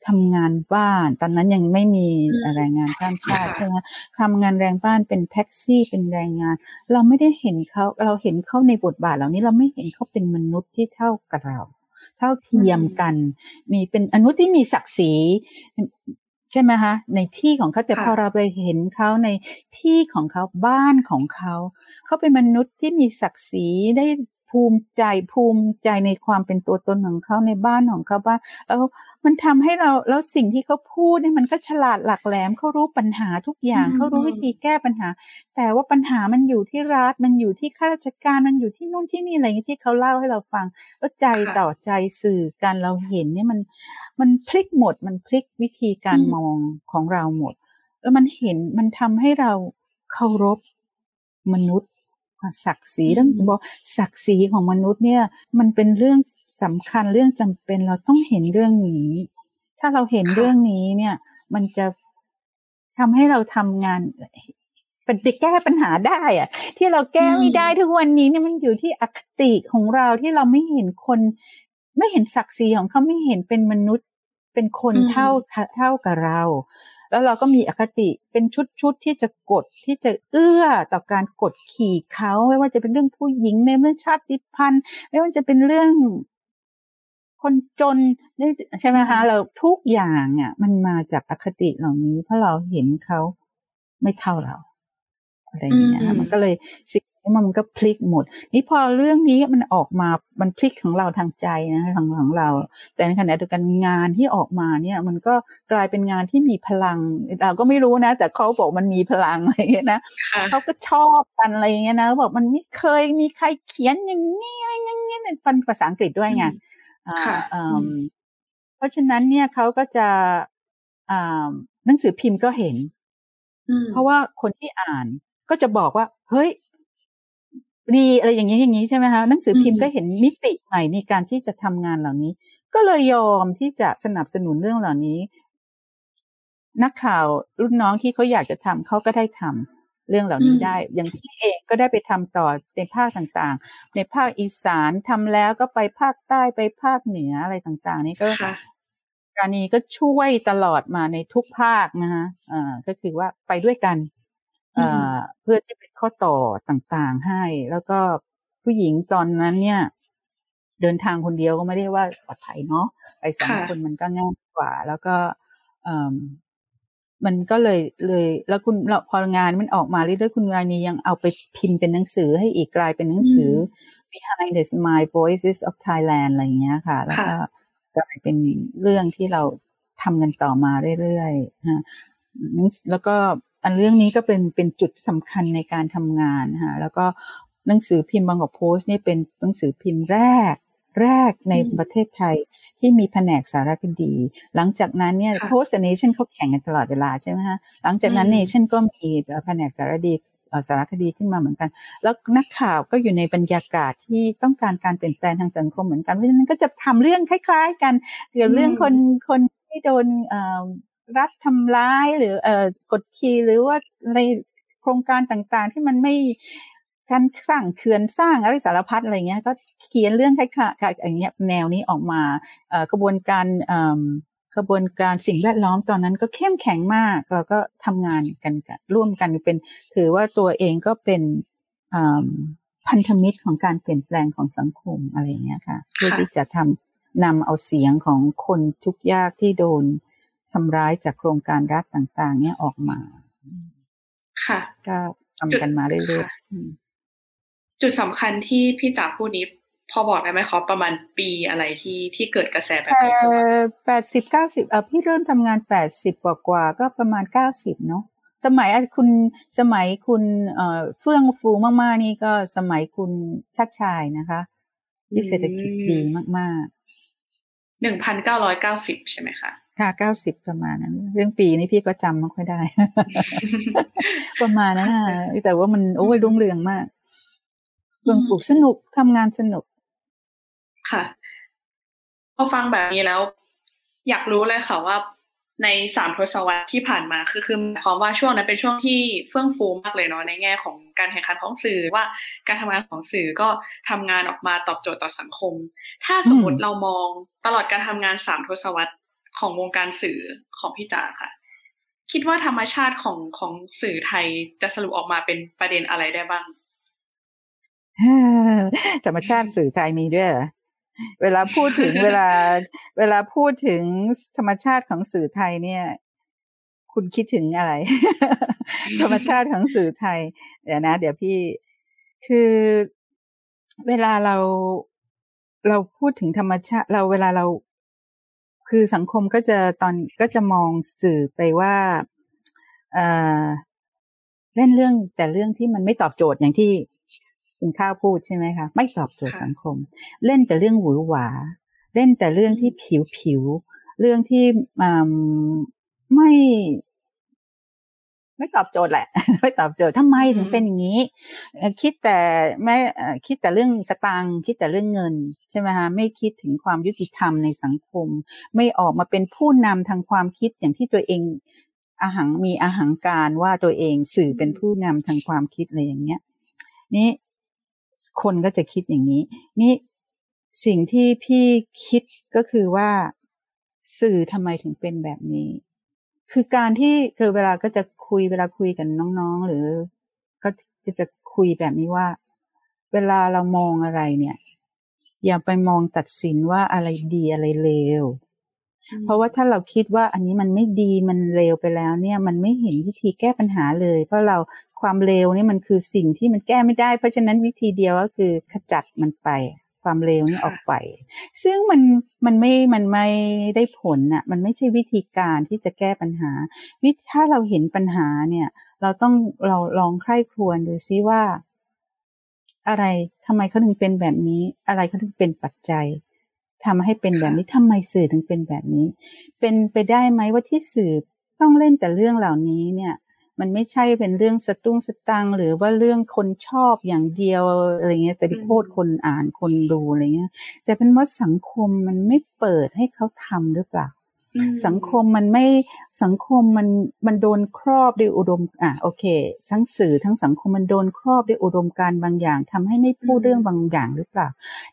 [SPEAKER 2] ทำงานบ้าน ตอนนั้นยังไม่มี
[SPEAKER 3] อืม
[SPEAKER 2] แรงงานข้ามชาติ
[SPEAKER 3] ค่ะ
[SPEAKER 2] ใช่ไหมทำงานแรงบ้านเป็นแท็กซี่เป็นแรงงาน เราไม่ได้เห็นเขาเราเห็นเขาในบทบาทเหล่านี้เราไม่เห็นเขาเป็นมนุษย์ที่เท่ากับเรา เท่าเทียมกัน มีเป็นอนุษย์ที่มีศักดิ์ศรี ใช่ไหมคะในที่ของเขาแต่
[SPEAKER 3] ค่ะ
[SPEAKER 2] พอเราไปเห็นเขาในที่ของเขาบ้านของเขา เขาเป็นมนุษย์ที่มีศักดิ์ศรีได้ ภูมิใจภูมิใจในความเป็นตัวตนของเขาในบ้านของเขาบ้านแล้วมันทำให้เราแล้วสิ่งที่เขาพูดเนี่ยมันก็ฉลาดหลักแหลมเขารู้ปัญหาทุกอย่าง
[SPEAKER 3] อืม
[SPEAKER 2] เขารู้วิธีแก้ปัญหา แต่ว่าปัญหามันอยู่ที่รัฐมันอยู่ที่ข้าราชการมันอยู่ที่นู่นที่นี่อะไรอย่างเงี้ยที่เขาเล่าให้เราฟังแล้วใจ
[SPEAKER 3] ค่ะ
[SPEAKER 2] ต่อใจสื่อกันเราเห็นเนี่ยมันมันพลิกหมดมันพลิกวิธีการ
[SPEAKER 3] อืม
[SPEAKER 2] มองของเราหมด แล้วมันเห็นมันทำให้เราเคารพมนุษย์ ศักดิ์ศรีเรื่องบอกศักดิ์ศรีของมนุษย์เนี่ย มันเป็นเรื่องสำคัญเรื่องจำเป็นเราต้องเห็นเรื่องนี้ ถ้าเราเห็น
[SPEAKER 3] ค่ะ
[SPEAKER 2] เรื่องนี้เนี่ย มันจะทำให้เราทำงานเป็นไปแก้ปัญหาได้อะที่เราแก้ไม่ได้ทุกวันนี้เนี่ยมันอยู่ที่อคติของเราที่เราไม่เห็นคน ไม่เห็นศักดิ์ศรีของเขาไม่เห็นเป็นมนุษย์เป็นคน
[SPEAKER 3] อืม
[SPEAKER 2] เท่าเท่ากับเรา แล้วเราก็มีอคติเป็นชุดชุดๆที่จะกดที่จะเอื้อต่อการกดขี่เขาไม่ว่าจะเป็นเรื่องผู้หญิงในเรื่องชาติพันธุ์ไม่ว่าจะเป็นเรื่องคนจนเนี่ยใช่ไหมคะเราทุกอย่างอะ มันมาจากอคติเหล่านี้ เพราะเราเห็นเขาไม่เท่าเราอะไรอย่างเงี้ย
[SPEAKER 3] อื
[SPEAKER 2] ค่ะ
[SPEAKER 3] ม
[SPEAKER 2] มันก็เลยสิ่ง นี้มันก็พลิกหมด นี่พอเรื่องนี้มันออกมามันพลิกของเราทางใจนะทางของเรา แต่ในขณะเดียวกันงานที่ออกมาเนี่ยมันก็กลายเป็นงานที่มีพลังเราก็ไม่รู้นะ แต่เขาบอกมันมีพลังอะไรอย่างเงี้ยนะ
[SPEAKER 3] ค่ะ
[SPEAKER 2] เขาก็ชอบกันอะไรอย่างเงี้ยนะบอกมันไม่เคยมีใครเขียนอย่างนี้อะไรอย่างเงี้ยเป็นภาษาอังกฤษด้วยไงอ่า
[SPEAKER 3] ค่ะ
[SPEAKER 2] เอิ่
[SPEAKER 3] อื
[SPEAKER 2] ม
[SPEAKER 3] ม
[SPEAKER 2] เพราะฉะนั้นเนี่ยเขาก็จะอ่าหนังสือพิมพ์ก็เห็น
[SPEAKER 3] อืม
[SPEAKER 2] เพราะว่าคนที่อ่านก็จะบอกว่า เฮ้ย ดีอะไรอย่างนี้อย่างนี้ใช่ไหมคะหนังสือพิมพ์ก็เห็นมิติใหม่ในการที่จะทำงานเหล่านี้ ก็เลยยอมที่จะสนับสนุนเรื่องเหล่านี้ นักข่าวรุ่นน้องที่เขาอยากจะทำเขาก็ได้ทำเรื่องเหล่านี้
[SPEAKER 3] อืม
[SPEAKER 2] ได้ อย่างพี่เองก็ได้ไปทำต่อในภาคต่างๆ ในภาคอีสานทำแล้วก็ไปภาคใต้ไปภาคเหนืออะไรต่างๆ นี่ก็
[SPEAKER 3] ค่ะ
[SPEAKER 2] การนี้ก็ช่วยตลอดมาในทุกภาคนะคะอ่าก็คือว่าไปด้วยกัน
[SPEAKER 3] อื
[SPEAKER 2] อ่
[SPEAKER 3] มา
[SPEAKER 2] เพื่อที่เป็นข้อต่อต่างๆให้ แล้วก็ผู้หญิงตอนนั้นเนี่ย เดินทางคนเดียวก็ไม่ได้ว่าปลอดภัยเนาะไปสอง
[SPEAKER 3] ค่ะ
[SPEAKER 2] คนมันก็ง่ายกว่า แล้วก็อืมมันก็เลยเลย แล้วคุณเราพองานมันออกมาเรื่อยๆคุณรานียังเอาไปพิมพ์เป็นหนังสือให้อีกกลายเป็นหนังสือ Behind the Smile Voices of Thailand อะไรอย่างเงี้ยค่ะ แล้วก็ไปกลายเป็นเรื่องที่เราทำกันต่อมาเรื่อยๆฮะแล้วก็ อันเรื่องนี้ก็เป็นเป็นจุดสำคัญในการทำงานฮะแล้วก็หนังสือพิมพ์บางกอกโพสต์นี่เป็นหนังสือพิมพ์แรกแรกในประเทศไทยที่มีแผนกสารคดี หลังจากนั้นเนี่ยโพสต์กับเนชั่นเขาแข่งกันตลอดเวลาใช่ไหมฮะหลังจากนั้นเนชั่นก็มีแผนกสารคดีสารคดีขึ้นมาเหมือนกัน แล้วนักข่าวก็อยู่ในบรรยากาศที่ต้องการการเปลี่ยนแปลงทางสังคมเหมือนกันเพราะฉะนั้นก็จะทำเรื่องคล้าย ๆ กันเกี่ยวเรื่องคนคนที่โดน รัฐทำร้ายหรือเอกดขี่หรือว่าในโครงการต่างๆ ที่มันไม่การสร้างเขื่อนสร้างอะไรสารพัดอะไรเงี้ย ก็เขียนเรื่องคล้ายๆอย่างเงี้ยแนวนี้ออกมากระบวนการกระบวนการสิ่งแวดล้อมตอนนั้นก็เข้มแข็งมากเราก็ทำงานกันร่วมกันเป็น ถือว่าตัวเองก็เป็นพันธมิตรของการเปลี่ยนแปลงของสังคมอะไรเงี้ยค่ะเพื่อที่จะทำนำเอาเสียงของคนทุกยากที่โดนำร้ายจากโครงการรัฐต่าง ๆ เนี่ยออกมา
[SPEAKER 3] ค่ะ
[SPEAKER 2] ก็ทำกันมาเรื่อย
[SPEAKER 3] ๆจุดสำคัญที่พี่จ๋าพูดนี้พอบอกได้ไหมครับประมาณปีอะไรที่ที่เกิดกระแสแบบนี้
[SPEAKER 2] แปดสิบเก้าสิบเออพี่เริ่มทำงานแปดสิบกว่ากว่าก็ประมาณเก้าสิบเนาะสมัยคุณสมัยคุณเอ่อเฟื่องฟูมากๆนี่ก็สมัยคุณชัดชายนะคะที่เศรษฐกิจดีมาก
[SPEAKER 3] ๆ หนึ่งพันเก้าร้อยเก้าสิบใช่ไหมคะ
[SPEAKER 2] ค่ะเก้าสิบประมาณนั้น เรื่องปีนี้พี่ก็จำไม่ค่อยได้ ประมาณนั้นแต่ว่ามันโอ้ยรุ่งเรืองมากเรื่องปลูกสนุกทำงานสนุก
[SPEAKER 3] ค่ะพอฟังแบบนี้แล้ว อยากรู้เลยค่ะว่า ในสามทศวรรษที่ผ่านมาคือคือหมายความว่าช่วงนั้นเป็นช่วงที่เฟื่องฟูมากเลยเนาะในแง่ของการแข่งขันของสื่อว่าการทำงานของสื่อก็ทำงานออกมาตอบโจทย์ต่อสังคม ถ้าสมมติเรามองตลอดการทำงานสามทศวรรษของวงการสื่อของพี่จ๋าค่ะ คิดว่าธรรมชาติของของสื่อไทยจะสรุปออกมาเป็นประเด็นอะไรได้บ้าง
[SPEAKER 2] ธรรมชาติสื่อไทยมีด้วยเเวลาพูดถึงเวลา เวลาพูดถึงธรรมชาติของสื่อไทยเนี่ย คุณคิดถึงอะไร ธรรมชาติของสื่อไทย เดี๋ยวนะ เดี๋ยวพี่คือเวลาเราเราพูดถึงธรรมชาติ เราเวลาเรา คือสังคมก็จะตอนก็จะมองสื่อไปว่าเออเล่นเรื่องแต่เรื่องที่มันไม่ตอบโจทย์อย่างที่ คุณข้าวพูดใช่ไหมคะ ไม่ตอบโจทย์สังคม เล่นแต่เรื่องหวือหวา เล่นแต่เรื่องที่ผิวผิว เรื่องที่ไม่ ไม่ตอบโจทย์แหละ ไม่ตอบโจทย์ทำไมถึงเป็นอย่างนี้ คิดแต่ไม่คิดแต่เรื่องสตางค์คิดแต่เรื่องเงิน ใช่ไหมคะไม่คิดถึงความยุติธรรมในสังคม ไม่ออกมาเป็นผู้นำทางความคิดอย่างที่ตัวเองอาหังมีอาหังการว่าตัวเองสื่อเป็นผู้นำทางความคิดอะไรอย่างเงี้ย นี่ คนก็จะคิดอย่างนี้ นี่สิ่งที่พี่คิดก็คือว่าสื่อทำไมถึงเป็นแบบนี้ คือการที่คือเวลาก็จะคุยเวลาคุยกันน้องๆ หรือ ก็จะคุยแบบนี้ว่า เวลาเรามองอะไรเนี่ย อย่าไปมองตัดสินว่าอะไรดีอะไรเลว เพราะว่าถ้าเราคิดว่าอันนี้มันไม่ดีมันเลวไปแล้วเนี่ยมันไม่เห็นวิธีแก้ปัญหาเลย เพราะเราความเลวนี่มันคือสิ่งที่มันแก้ไม่ได้ เพราะฉะนั้นวิธีเดียวก็คือขจัดมันไปความเลวนี่ออกไป ซึ่งมันมันไม่มันไม่ได้ผลอะมันไม่ใช่วิธีการที่จะแก้ปัญหา วิถ้าเราเห็นปัญหาเนี่ย เราต้องเราลองใคร่ครวญดูซิว่า อะไรทำไมเขาถึงเป็นแบบนี้ อะไรเขาถึงเป็นปัจจัย ทำให้เป็นแบบนี้ทำไมสื่อถึงเป็นแบบนี้ เป็นไปได้ไหมว่าที่สื่อต้องเล่นแต่เรื่องเหล่านี้เนี่ย มันไม่ใช่เป็นเรื่องสตุ้งสตังหรือว่าเรื่องคนชอบอย่างเดียวอะไรเงี้ยแต่ไปโทษคนอ่านคนดูอะไรเงี้ย แต่เป็นว่าสังคมมันไม่เปิดให้เขาทำหรือเปล่าสังคมมันไม่สังคมมันมันโดนครอบด้วยอุดมอะโอเค ทั้งสื่อทั้งสังคมมันโดนครอบด้วยอุดมการบางอย่างทำให้ไม่พูดเรื่องบางอย่างหรือเปล่า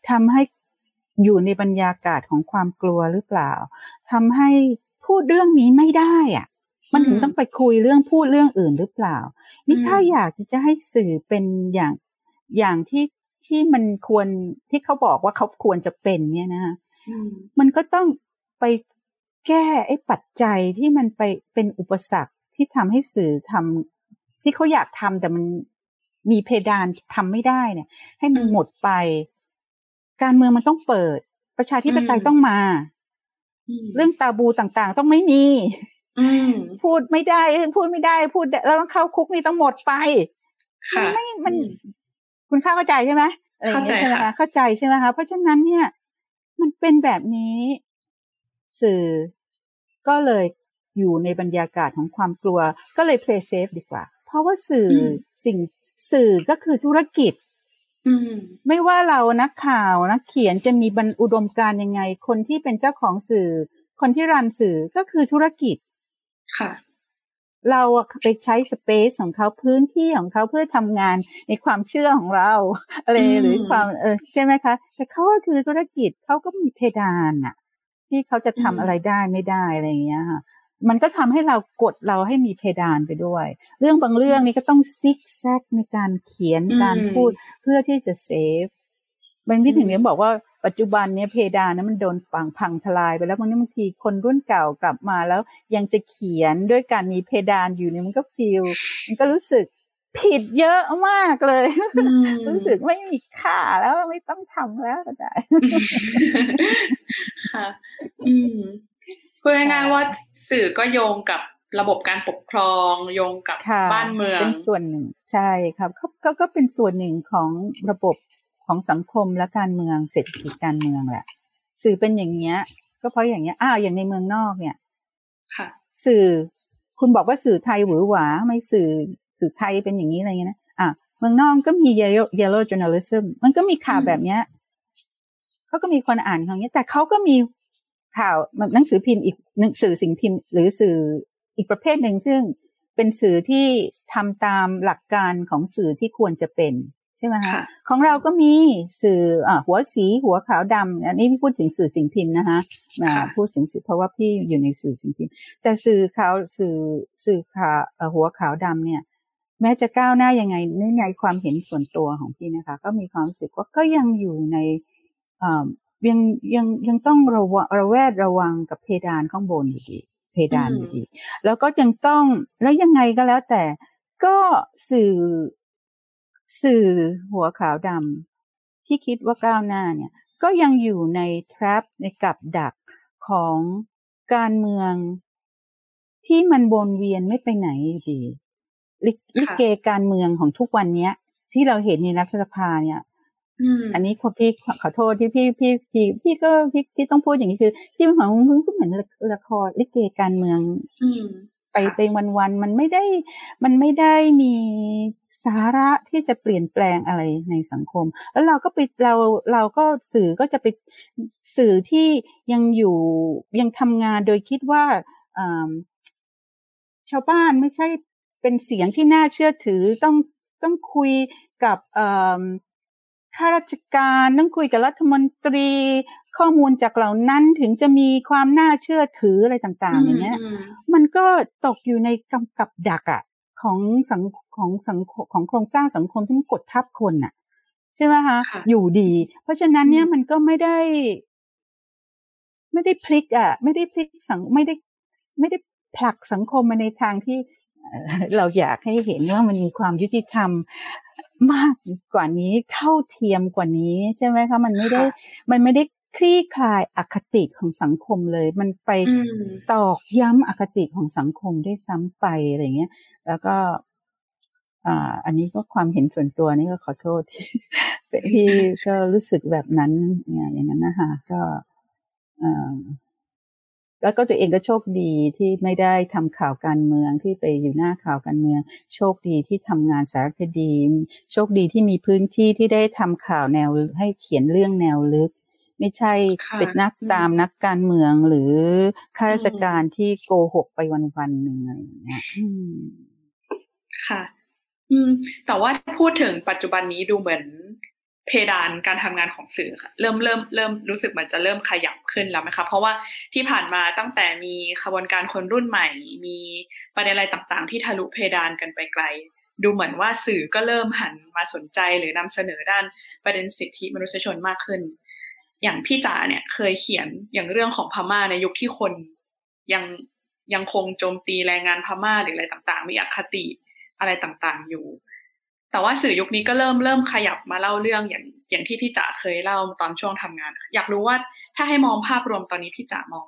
[SPEAKER 2] ทำให้ อยู่ในบรรยากาศของความกลัวหรือเปล่าทำให้พูดเรื่องนี้ไม่ได้อะ มันถึงต้องไปคุยเรื่องพูดเรื่องอื่นหรือเปล่า นี่ถ้าอยากจะให้สื่อเป็นอย่างอย่างที่ที่มันควรที่เขาบอกว่าเขาควรจะเป็นเนี่ยนะมันก็ต้องไปแก้ไอ้ปัจจัยที่มันไปเป็นอุปสรรคที่ทำให้สื่อทำที่เขาอยากทำแต่มันมีเพดานทำไม่ได้เนี่ย ให้มันหมดไป การเมืองมันต้องเปิด ประชาธิปไตยต้องมา เรื่องตาบูต่างๆ ต้องไม่มีพูดไม่ได้พูดไม่ได้พูดแล้วต้องเข้าคุกนี่ต้องหมดไปไม่มัน คุณข้าเข้าใจใช่ไหม
[SPEAKER 3] เข้าใจใช่ไหม
[SPEAKER 2] คะเข้าใจใช่ไหมคะเพราะฉะนั้นเนี่ย มันเป็นแบบนี้ สื่อก็เลยอยู่ในบรรยากาศของความกลัว ก็เลย play safe ดีกว่า เพราะว่าสื่อสิ่งสื่อก็คือธุรกิจ ไม่ว่าเรานักข่าวนักเขียนจะมีบรรอุดมการยังไง คนที่เป็นเจ้าของสื่อ คนที่รันสื่อก็คือธุรกิจ
[SPEAKER 3] ค่ะ
[SPEAKER 2] เราไปใช้สเปซของเขาพื้นที่ของเขาเพื่อทำงานในความเชื่อของเราอะไรหรือความเออใช่ไหมคะ แต่เขาก็คือธุรกิจเขาก็มีเพดานอะที่เขาจะทำอะไรได้ไม่ได้อะไรอย่างเงี้ยค่ะ มันก็ทำให้เรากดเราให้มีเพดานไปด้วย เรื่องบางเรื่องนี้ก็ต้องซิกแซกในการเขียนการพูดเพื่อที่จะเซฟบางที่ถึงเนี้ยบอกว่าปัจจุบันเนี้ยเพดานนั้นมันโดนฝังพังทลายไปแล้วบางทีบางทีคนรุ่นเก่ากลับมาแล้วยังจะเขียนด้วยการมีเพดานอยู่เนี่ยมันก็ฟีลมันก็รู้สึกผิดเยอะมากเลย รู้สึกไม่มีค่าแล้วไม่ต้องทำแล้วก็ได้
[SPEAKER 3] ค่ะ อืม พูดง่ายๆว่าสื่อก็โยงกับระบบการปกครองโยงกับบ้านเมือง
[SPEAKER 2] เป็นส่วนหนึ่งใช่ครับก็ก็เป็นส่วนหนึ่งของระบบของสังคมและการเมืองเศรษฐกิจการเมืองแหละ สื่อเป็นอย่างเงี้ย ก็เพราะอย่างเงี้ยอ้าวอย่างในเมืองนอกเนี่ย
[SPEAKER 3] ค่ะ
[SPEAKER 2] สื่อคุณบอกว่าสื่อไทยหวือหวาไม่สื่อสื่อไทยเป็นอย่างนี้อะไรเงี้ยนะอะเมืองนอกก็มี yellow yellow journalism มันก็มีข่าวแบบเนี้ยเขาก็มีคนอ่านอย่างเงี้ยแต่เขาก็มี ข่าวหนังสือพิมพ์อีกหนังสือสิ่งพิมพ์ หรือสื่ออีกประเภทหนึ่งซึ่งเป็นสื่อที่ทำตามหลักการของสื่อที่ควรจะเป็นใช่ไหมคะของเราก็มีสื่ออ่าหัวสีหัวขาวดำอันนี้พูดถึงสื่อสิ่งพิมพ์นะคะมาพูดถึงสื่อเพราะว่าพี่อยู่ในสื่อสิ่งพิมพ์ แต่สื่อขาวสื่อสื่อขาวหัวขาวดำเนี่ย แม้จะก้าวหน้ายังไงในความเห็นส่วนตัวของพี่นะคะ ก็มีความรู้สึกว่าก็ยังอยู่ใน ยังยังยังต้องระวระแวดระวังกับเพดานข้างบนอยู่ดีเพดานอยู่ดีแล้วก็ยังต้องแล้วยังไงก็แล้วแต่ก็สื่อสื่อหัวขาวดำที่คิดว่าก้าวหน้าเนี่ย ก็ยังอยู่ในทรัพในกับดักของการเมืองที่มันวนเวียนไม่ไปไหนอยู่ดีลิเกการเมืองของทุกวันเนี้ย ที่เราเห็นในรัฐสภาเนี่ย อันนี้พี่ขอโทษที่พี่พี่พี่พี่ก็พี่พี่ต้องพูดอย่างนี้คือพี่เป็นของมึงก็เหมือนละครลิเกการเมืองไปไปวันวันมันไม่ได้ มันไม่ได้มีสาระที่จะเปลี่ยนแปลงอะไรในสังคม แล้วเราก็ไปเราเราก็สื่อก็จะไปสื่อที่ยังอยู่ยังทำงานโดยคิดว่าชาวบ้านไม่ใช่เป็นเสียงที่น่าเชื่อถือต้องต้องคุยกับ ข้าราชการต้องคุยกับรัฐมนตรี ข้อมูลจากเหล่านั้นถึงจะมีความน่าเชื่อถืออะไรต่างๆอย่างเงี้ย มันก็ตกอยู่ในกำกับดักอะของสังของสังของโครงสร้างสังคมที่มันกดทับคนอะใช่ไหมคะอยู่ดี เพราะฉะนั้นเนี่ยมันก็ไม่ได้ ไม่ได้พลิกอะไม่ได้พลิกสังไม่ได้ไม่ได้ผลักสังคมมาในทางที่ เราอยากให้เห็นว่ามันมีความยุติธรรมมากกว่านี้เท่าเทียมกว่านี้ใช่ไหมคะมันไม่ได้มันไม่ได้คลี่คลายอคติของสังคมเลย มันไปตอกย้ำอคติของสังคมได้ซ้ำไปอะไรเงี้ย แล้วก็อ่าอันนี้ก็ความเห็นส่วนตัวนี่ก็ขอโทษที่ก็รู้สึกแบบนั้นเนี่ยอย่างนั้นนะคะก็อ่า แล้วก็ตัวเองก็โชคดีที่ไม่ได้ทำข่าวการเมืองที่ไปอยู่หน้าข่าวการเมือง โชคดีที่ทำงานสารคดี โชคดีที่มีพื้นที่ที่ได้ทำข่าวแนวให้เขียนเรื่องแนวลึก ไม่ใช่เป็นนักตามนักการเมืองหรือข้าราชการที่โกหกไปวันๆหนึ่งอะไรอย่างเงี้ย
[SPEAKER 3] ค่ะ อืม แต่ว่าพูดถึงปัจจุบันนี้ดูเหมือน เพดานการทำงานของสื่อค่ะเริ่มเริ่มเริ่มรู้สึกมันจะเริ่มขยับขึ้นแล้วไหมคะเพราะว่าที่ผ่านมาตั้งแต่มีขบวนการคนรุ่นใหม่ มีประเด็นอะไรต่างๆ ที่ทะลุเพดานกันไปไกล ดูเหมือนว่าสื่อก็เริ่มหันมาสนใจหรือนำเสนอด้านประเด็นสิทธิมนุษยชนมากขึ้น อย่างพี่จ๋าเนี่ยเคยเขียนอย่างเรื่องของพม่าในยุคที่คนยังยังคงโจมตีแรงงานพม่าหรืออะไรต่างๆ มีอคติอะไรต่างๆอยู่ แต่ว่าสื่อยุคนี้ก็เริ่มเริ่มขยับมาเล่าเรื่องอย่างอย่างที่พี่จ๋าเคยเล่าตอนช่วงทำงาน อยากรู้ว่าถ้าให้มองภาพรวมตอนนี้พี่จ๋ามอง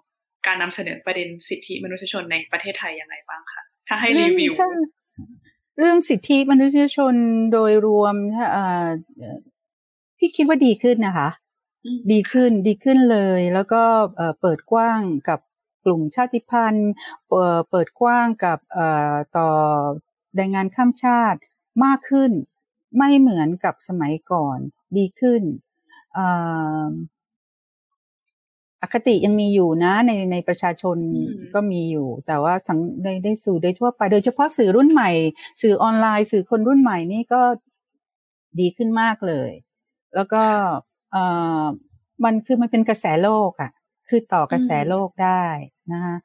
[SPEAKER 3] การนำเสนอประเด็นสิทธิมนุษยชนในประเทศไทยยังไงบ้างคะถ้าให้รีวิว
[SPEAKER 2] เรื่องสิทธิมนุษยชนโดยรวมพี่คิดว่าดีขึ้นนะคะ ดีขึ้นดีขึ้นเลย แล้วก็เปิดกว้างกับกลุ่มชาติพันธุ์ เปิดกว้างกับต่อแรงงานข้ามชาติ มากขึ้น ไม่เหมือนกับสมัยก่อนดีขึ้นอคติยังมีอยู่นะในในประชาชนก็มีอยู่ แต่ว่าสังในในสื่อโดยทั่วไป โดยเฉพาะสื่อรุ่นใหม่ สื่อออนไลน์ สื่อคนรุ่นใหม่นี่ก็ดีขึ้นมากเลย แล้วก็เอ่อมันคือมันเป็นกระแสโลกอะ่ะ คือต่อกระแสโลกได้นะคะ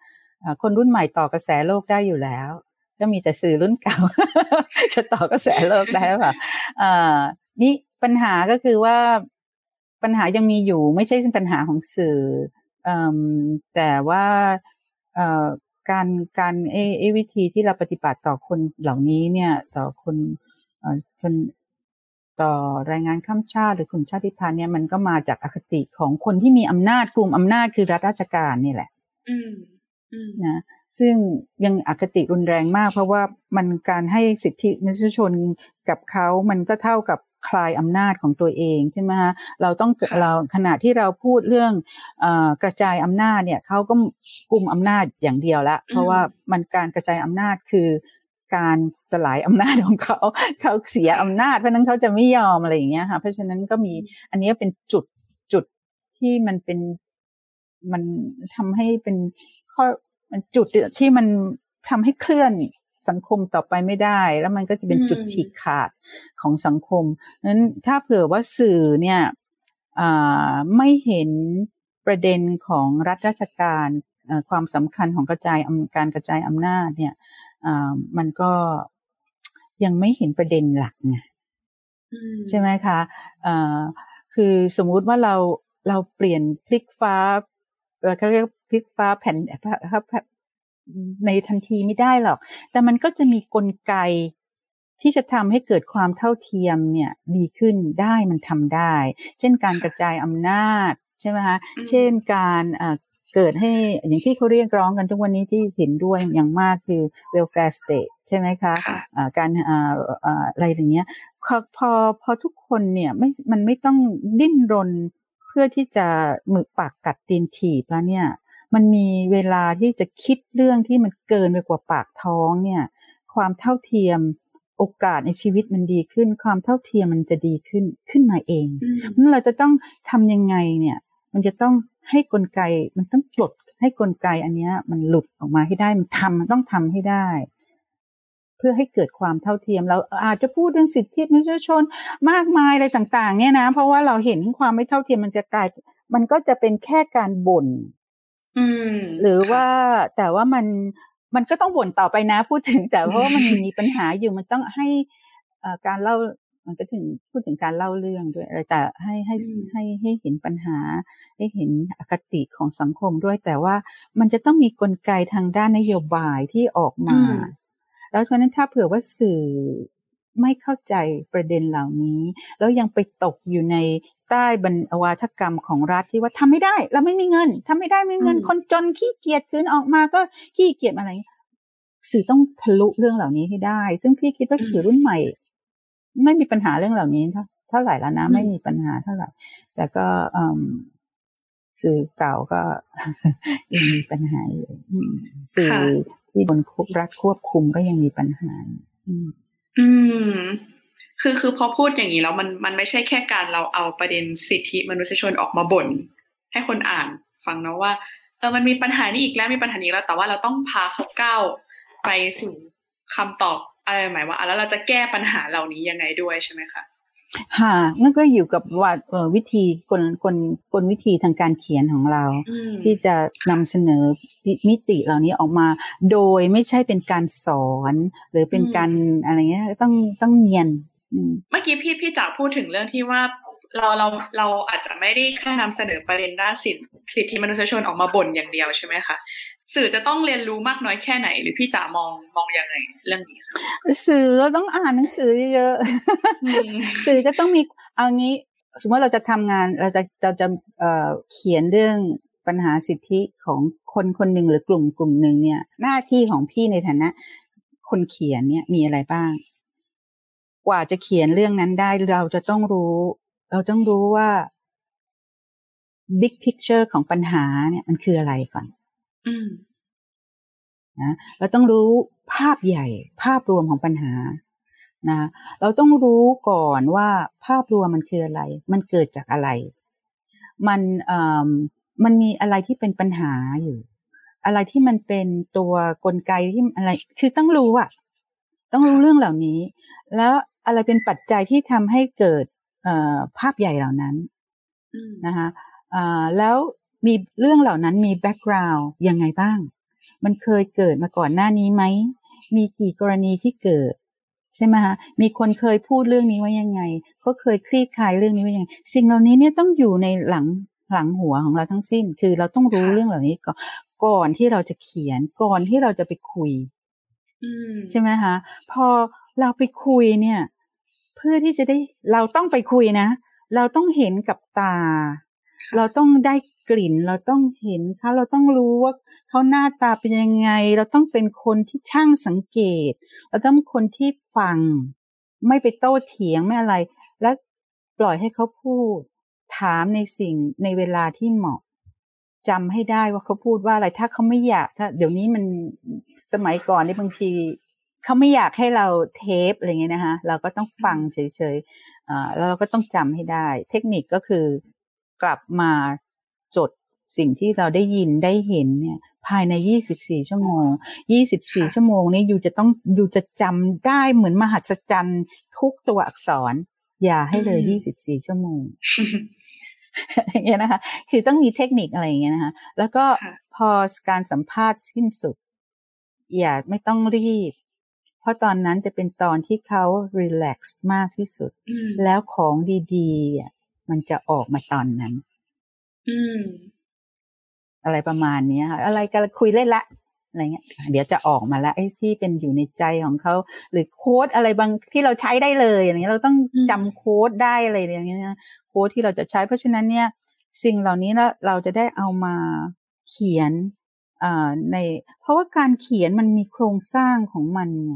[SPEAKER 2] คนรุ่นใหม่ต่อกระแสโลกได้อยู่แล้ว ก็มีแต่สื่อรุ่นเก่า จะต่อกระแสโลกได้ป่ะอ่านี่ปัญหาก็คือว่าปัญหายังมีอยู่ไม่ใช่ปัญหาของสื่อแต่ว่าการการเอเอวิธีที่เราปฏิบัติต่อคนเหล่านี้เนี่ย ต่อคนคนต่อแรงงานข้ามชาติหรือกลุ่มชาติพันธุ์เนี่ยมันก็มาจากอคติของคนที่มีอำนาจกลุ่มอำนาจคือรัฐราชการนี่แหละนะ ซึ่งยังอคติรุนแรงมาก เพราะว่ามันการให้สิทธิมนุษยชนกับเขามันก็เท่ากับคลายอำนาจของตัวเองใช่ไหมฮะเราต้องเราขณะที่เราพูดเรื่องอกระจายอำนาจเนี่ยเขาก็กลุ่มอำนาจอย่างเดียวละ เพราะว่ามันการกระจายอำนาจคือการสลายอำนาจของเขาเขาเสียอำนาจเพราะนั้นเขาจะไม่ยอมอะไรอย่างเงี้ยค่ะเพราะฉะนั้นก็มีอันนี้เป็นจุดจุดที่มันเป็นมันทำให้เป็นข้อ มันจุดที่มันทำให้เคลื่อนสังคมต่อไปไม่ได้ แล้วมันก็จะเป็นจุดฉีกขาดของสังคมนั้นถ้าเผื่อว่าสื่อเนี่ยไม่เห็นประเด็นของรัฐราชการความสำคัญของกระจายการกระจายอำนาจเนี่ยมันก็ยังไม่เห็นประเด็นหลักไงใช่ไหมคะคือสมมุติว่าเราเราเปลี่ยนพลิกฟ้าเขาเรียกพ ลิกฟ้าแผ่นในทันทีไม่ได้หรอก แต่มันก็จะมีกลไกที่จะทำให้เกิดความเท่าเทียมเนี่ยดีขึ้นได้มันทำได้ เช่นการกระจายอำนาจใช่ไหมคะเช่นการเกิดให้อย่างที่เขาเรียกร้องกันทุกวันนี้ที่เห็นด้วยอย่างมากคือ welfare state ใช่ไหมคะะการอะไรอย่างเงี้ยพอพอทุกคนเนี่ยไม่มันไม่ต้องดิ้นรนเพื่อที่จะมือปากกัดตีนถีบแล้วเนี่ย มันมีเวลาที่จะคิดเรื่องที่มันเกินไปกว่าปากท้องเนี่ย ความเท่าเทียมโอกาสในชีวิตมันดีขึ้น ความเท่าเทียมมันจะดีขึ้นขึ้นมาเองนั้นเราจะต้องทำยังไงเนี่ย มันจะต้องให้กลไกมันต้องปลดให้กลไกอันนี้มันหลุดออกมาให้ได้มันทำมันต้องทำให้ได้ เพื่อให้เกิดความเท่าเทียมเราอาจจะพูดเรื่องสิทธิมนุษยชนมากมายอะไรต่าง ๆ เนี่ยนะ เพราะว่าเราเห็นความไม่เท่าเทียมมันจะกลาย มันก็จะเป็นแค่การบ่น หรือว่าแต่ว่ามันมันก็ต้องบ่นต่อไปนะ พูดถึงแต่เพราะว่ามันมีปัญหาอยู่มันต้องให้การเล่ามันก็ถึงพูดถึงการเล่าเรื่องด้วยแต่ให้ให้ให้ให้เห็นปัญหา ให้เห็นอคติของสังคมด้วย แต่ว่ามันจะต้องมีกลไกทางด้านนโยบายที่ออกมา แล้วเพราะนั้นถ้าเผื่อว่าสื่อ ไม่เข้าใจประเด็นเหล่านี้ แล้วยังไปตกอยู่ในใต้บรรวาทกรรมของรัฐที่ว่าทำไม่ได้เราไม่มีเงินทำไม่ได้ไม่มีเงินคนจนขี้เกียจคืนออกมาก็ขี้เกียจอะไร สื่อต้องทะลุเรื่องเหล่านี้ให้ได้ ซึ่งพี่คิดว่าสื่อรุ่นใหม่ ไม่มีปัญหาเรื่องเหล่านี้เท่าไหร่แล้วนะไม่มีปัญหาเท่าไหร่ แต่ก็สื่อเก่าก็ยังมีปัญหาอยู่สื่อที่บนคุบรัฐควบคุมก็ยังมีปัญหา
[SPEAKER 3] อืม อืม คือคือพอพูดอย่างนี้แล้วมันมันไม่ใช่แค่การเราเอาประเด็นสิทธิมนุษยชนออกมาบ่นให้คนอ่านฟังนะว่าเออมันมีปัญหานี้อีกแล้วมีปัญหานี้แล้วแต่ว่าเราต้องพาเขาก้าวไปสู่คำตอบอะไรหมายว่าแล้วเราจะแก้ปัญหาเหล่านี้ยังไงด้วยใช่ไหมคะ
[SPEAKER 2] ค่ะนั่นก็อยู่กับว่าวิธีกลกลกลวิธีทางการเขียนของเรา ที่จะนำเสนอมิติเหล่านี้ออกมา โดยไม่ใช่เป็นการสอน หรือเป็นการอะไรเงี้ยต้องต้องเงียน
[SPEAKER 3] เมื่อกี้พี่พี่จ๋าพูดถึงเรื่องที่ว่าเราเราเราอาจจะไม่ได้แค่นำเสนอประเด็นด้านสิทธิสิทธิมนุษยชนออกมาบ่นอย่างเดียวใช่ไหมคะ สื่อจะต้องเรียนรู้มากน้อยแค่ไหน หรือพี่จ๋ามองมองยังไงเรื่องนี้
[SPEAKER 2] สื่อเราต้องอ่านหนังสือเยอะสื่อจะต้องมีเอางี้ สมมติเราจะทำงานเราจะเราจะเอ่อเขียนเรื่องปัญหาสิทธิของคนคนหนึ่งหรือกลุ่มกลุ่มหนึ่งเนี่ย หน้าที่ของพี่ในฐานะ คนเขียนเนี่ยมีอะไรบ้าง กว่าจะเขียนเรื่องนั้นได้เราจะต้องรู้ เราต้องรู้ว่า big picture ของปัญหาเนี่ยมันคืออะไรก่อน
[SPEAKER 3] อืม
[SPEAKER 2] นะเราต้องรู้ภาพใหญ่ ภาพรวมของปัญหานะเราต้องรู้ก่อนว่าภาพรวมมันคืออะไร มันเกิดจากอะไร มันเอ่อมันมีอะไรที่เป็นปัญหาอยู่ อะไรที่มันเป็นตัวกลไกที่อะไร คือต้องรู้อะต้องรู้เรื่องเหล่านี้ แล้วอะไรเป็นปัจจัยที่ทำให้เกิดเอ่อภาพใหญ่เหล่านั้น
[SPEAKER 3] อืม
[SPEAKER 2] นะคะอ่าแล้ว มีเรื่องเหล่านั้นมีแบ็กกราวด์ยังไงบ้าง มันเคยเกิดมาก่อนหน้านี้ไหม มีกี่กรณีที่เกิด ใช่ไหมคะมีคนเคยพูดเรื่องนี้ว่ายังไงเขาเคยคลี่คลายเรื่องนี้ว่ายังไง สิ่งเหล่านี้เนี่ยต้องอยู่ในหลังหลังหัวของเราทั้งสิ้น คือเราต้องรู้เรื่องเหล่านี้ก่อนก่อนที่เราจะเขียนก่อนที่เราจะไปคุย
[SPEAKER 3] อืม
[SPEAKER 2] ใช่ไหมคะพอเราไปคุยเนี่ย เพื่อที่จะได้เราต้องไปคุยนะ เราต้องเห็นกับตา เราต้องได้ กลิ่น เราต้องเห็นเขาเราต้องรู้ว่าเขาหน้าตาเป็นยังไง เราต้องเป็นคนที่ช่างสังเกต เราต้องคนที่ฟัง ไม่ไปโต้เถียงไม่อะไร และปล่อยให้เขาพูด ถามในสิ่งในเวลาที่เหมาะจำให้ได้ว่าเขาพูดว่าอะไรถ้าเขาไม่อยากถ้า เดี๋ยวนี้มันสมัยก่อนนี่บางทีเขาไม่อยากให้เราเทปอะไรเงี้ยนะคะเราก็ต้องฟังเฉยๆอ่าแล้วเราก็ต้องจำให้ได้ เทคนิคก็คือกลับมา จดสิ่งที่เราได้ยินได้เห็นเนี่ย ภายใน 24 ชั่วโมง 24 ชั่วโมงนี้อยู่จะต้องอยู่จะจำได้เหมือนมหัศจรรย์ทุกตัวอักษร อย่าให้เลย 24 ชั่วโมงอย่างเงี้ยนะคะ คือต้องมีเทคนิคอะไรอย่างเงี้ยนะคะ แล้วก็
[SPEAKER 3] ค่ะ
[SPEAKER 2] พอการสัมภาษณ์สิ้นสุด อย่าไม่ต้องรีบ เพราะตอนนั้นจะเป็นตอนที่เขารีแลกซ์มากที่สุด
[SPEAKER 3] อืม
[SPEAKER 2] แล้วของดีๆอะมันจะออกมาตอนนั้น
[SPEAKER 3] อืม
[SPEAKER 2] อะไรประมาณเนี้ยค่ะอะไรกันคุยเล่นละอะไรเงี้ย เดี๋ยวจะออกมาแล้วไอ้ที่เป็นอยู่ในใจของเขาหรือโค้ดอะไรบางที่เราใช้ได้เลยอย่างเงี้ยเราต้อง
[SPEAKER 3] อืม
[SPEAKER 2] จำโค้ดได้อะไรอย่างเงี้ยนะโค้ดที่เราจะใช้เพราะฉะนั้นเนี่ย สิ่งเหล่านี้แล้วเราจะได้เอามาเขียนอ่าในเพราะว่าการเขียนมันมีโครงสร้างของมันไง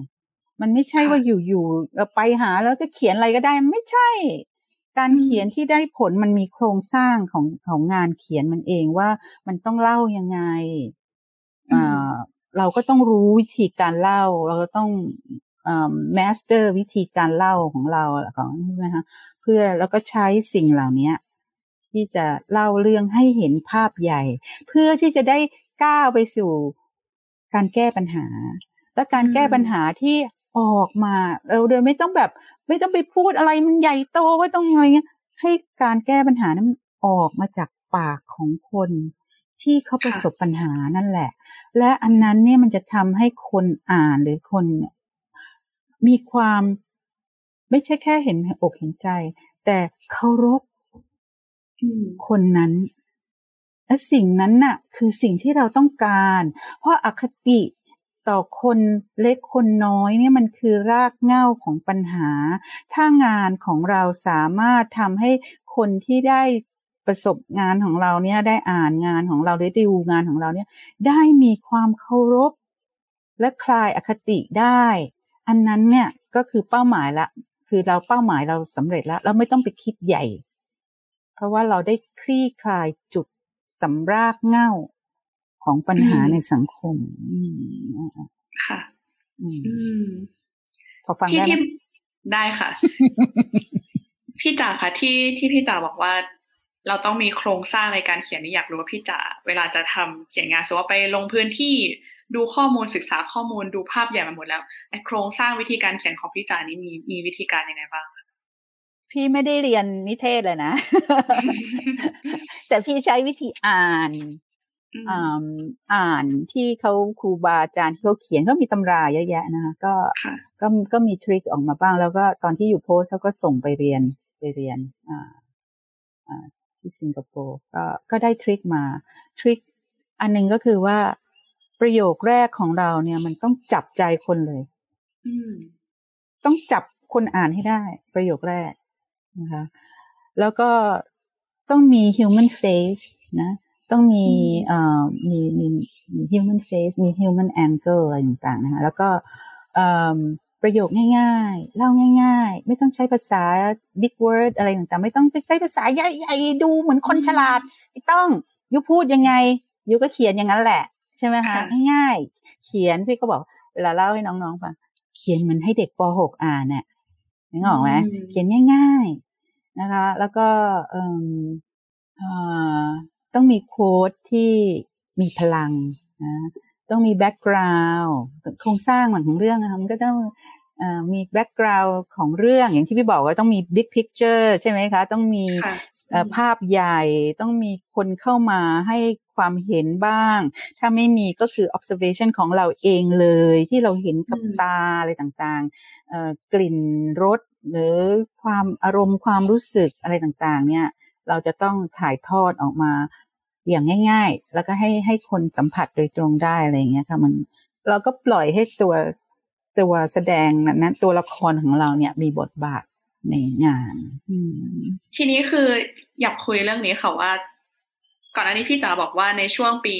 [SPEAKER 2] มันไม่ใช่ว่าอยู่ๆเราไปหาแล้วก็เขียนอะไรก็ได้ไม่ใช่ การเขียนที่ได้ผลมันมีโครงสร้างของของงานเขียนมันเองว่ามันต้องเล่ายังไง
[SPEAKER 3] อืม
[SPEAKER 2] อ่าเราก็ต้องรู้วิธีการเล่า เราก็ต้องอ่า master วิธีการเล่าของเราของใช่ไหมคะเพื่อแล้วก็ใช้สิ่งเหล่านี้ที่จะเล่าเรื่องให้เห็นภาพใหญ่ เพื่อที่จะได้ก้าวไปสู่การแก้ปัญหา และการแก้ปัญหาที่ออกมาเราโดยไม่ต้องแบบ ไม่ต้องไปพูดอะไรมันใหญ่โตว่าต้องอะไรเงี้ยให้การแก้ปัญหานั้นออกมาจากปากของคนที่เขาประสบปัญหานั่นแหละ และอันนั้นเนี่ยมันจะทำให้คนอ่านหรือคนมีความไม่ใช่แค่เห็นอกเห็นใจ แต่เคารพคนนั้นและสิ่งนั้นน่ะ คือสิ่งที่เราต้องการ เพราะอคติ ต่อคนเล็กคนน้อยเนี่ยมันคือรากเหง้าของปัญหา ถ้างานของเราสามารถทำให้คนที่ได้ประสบงานของเราเนี่ยได้อ่านงานของเราได้ดูงานของเราเนี่ยได้มีความเคารพ และคลายอคติได้ อันนั้นเนี่ยก็คือเป้าหมายละ คือเราเป้าหมายเราสำเร็จแล้ว เราไม่ต้องไปคิดใหญ่ เพราะว่าเราได้คลี่คลายจุดสำรากเหง้า ของปัญหา
[SPEAKER 3] อืม
[SPEAKER 2] ในสังคมอืม
[SPEAKER 3] ค่ะ
[SPEAKER 2] อืม
[SPEAKER 3] อืม
[SPEAKER 2] พอฟัง
[SPEAKER 3] ที่
[SPEAKER 2] ได้ไหม
[SPEAKER 3] ที่ได้ค่ะ พี่จ๋าค่ะที่ที่พี่จ๋าบอกว่า เราต้องมีโครงสร้างในการเขียนนี่อยากรู้ว่าพี่จ๋าเวลาจะทำเขียนงานสมมติว่าไปลงพื้นที่ดูข้อมูลศึกษาข้อมูลดูภาพใหญ่มาหมดแล้วไอ้โครงสร้างวิธีการเขียนของพี่จ๋านี่มีมีวิธีการยังไงบ้าง
[SPEAKER 2] พี่ไม่ได้เรียนนิเทศเลยนะ แต่พี่ใช้วิธีอ่าน
[SPEAKER 3] อืม
[SPEAKER 2] อ่าอ่านที่เขาครูบาอาจารย์ที่เขาเขียนก็มีตำราเยอะแยะนะคะก็
[SPEAKER 3] ค่ะ
[SPEAKER 2] ก็ก็มีทริคออกมาบ้าง แล้วก็ตอนที่อยู่โพสต์เขาก็ส่งไปเรียนไปเรียนอ่าอ่าที่สิงคโปร์ก็ก็ได้ทริคมาทริคอันหนึ่งก็คือว่าประโยคแรกของเราเนี่ยมันต้องจับใจคนเลย
[SPEAKER 3] อืม
[SPEAKER 2] ต้องจับคนอ่านให้ได้ ประโยคแรกนะคะ แล้วก็ต้องมี human face นะ ต้องมีเอ่อมีมีมี human face มี human angle อะไรต่างๆนะคะแล้วก็เอ่อประโยคง่ายๆ เล่าง่าย ๆ ไม่ต้องใช้ภาษา big word อะไรต่างๆ ไม่ต้องใช้ภาษาใหญ่ๆดูเหมือนคนฉลาด ไม่ต้อง you พูดยังไง you ก็เขียนอย่างนั้นแหละ ใช่ไหมคะง่ายๆ เขียนพี่ก็บอกเวลาเล่าให้น้องๆฟังเขียนเหมือนให้เด็กป .6 อ่านเนี่ยนึกออกไหมเขียนง่าย ๆ นะคะ แล้วก็เอ่อ ต้องมี quote ที่มีพลังนะต้องมี background โครงสร้างเหมือนของเรื่องนะคะมันก็ต้องมี background ของเรื่องอย่างที่พี่บอกว่าต้องมี big picture ใช่ไหมคะ ต้องมีภาพใหญ่ต้องมีคนเข้ามาให้ความเห็นบ้าง ถ้าไม่มีก็คือ observation ของเราเองเลย ที่เราเห็นกับตาอะไรต่างๆกลิ่นรสหรือความอารมณ์ความรู้สึกอะไรต่างๆ เนี่ย เราจะต้องถ่ายทอดออกมาอย่างง่าย ๆ แล้วก็ให้ให้คนสัมผัสโดยตรงได้อะไรอย่างเงี้ยค่ะมันเราก็ปล่อยให้ตัวตัวแสดงนั้นตัวละครของเราเนี่ยมีบทบาทในงาน
[SPEAKER 3] ทีนี้คืออยากคุยเรื่องนี้ค่ะว่า ก่อนหน้านี้พี่จ๋าบอกว่าในช่วงปี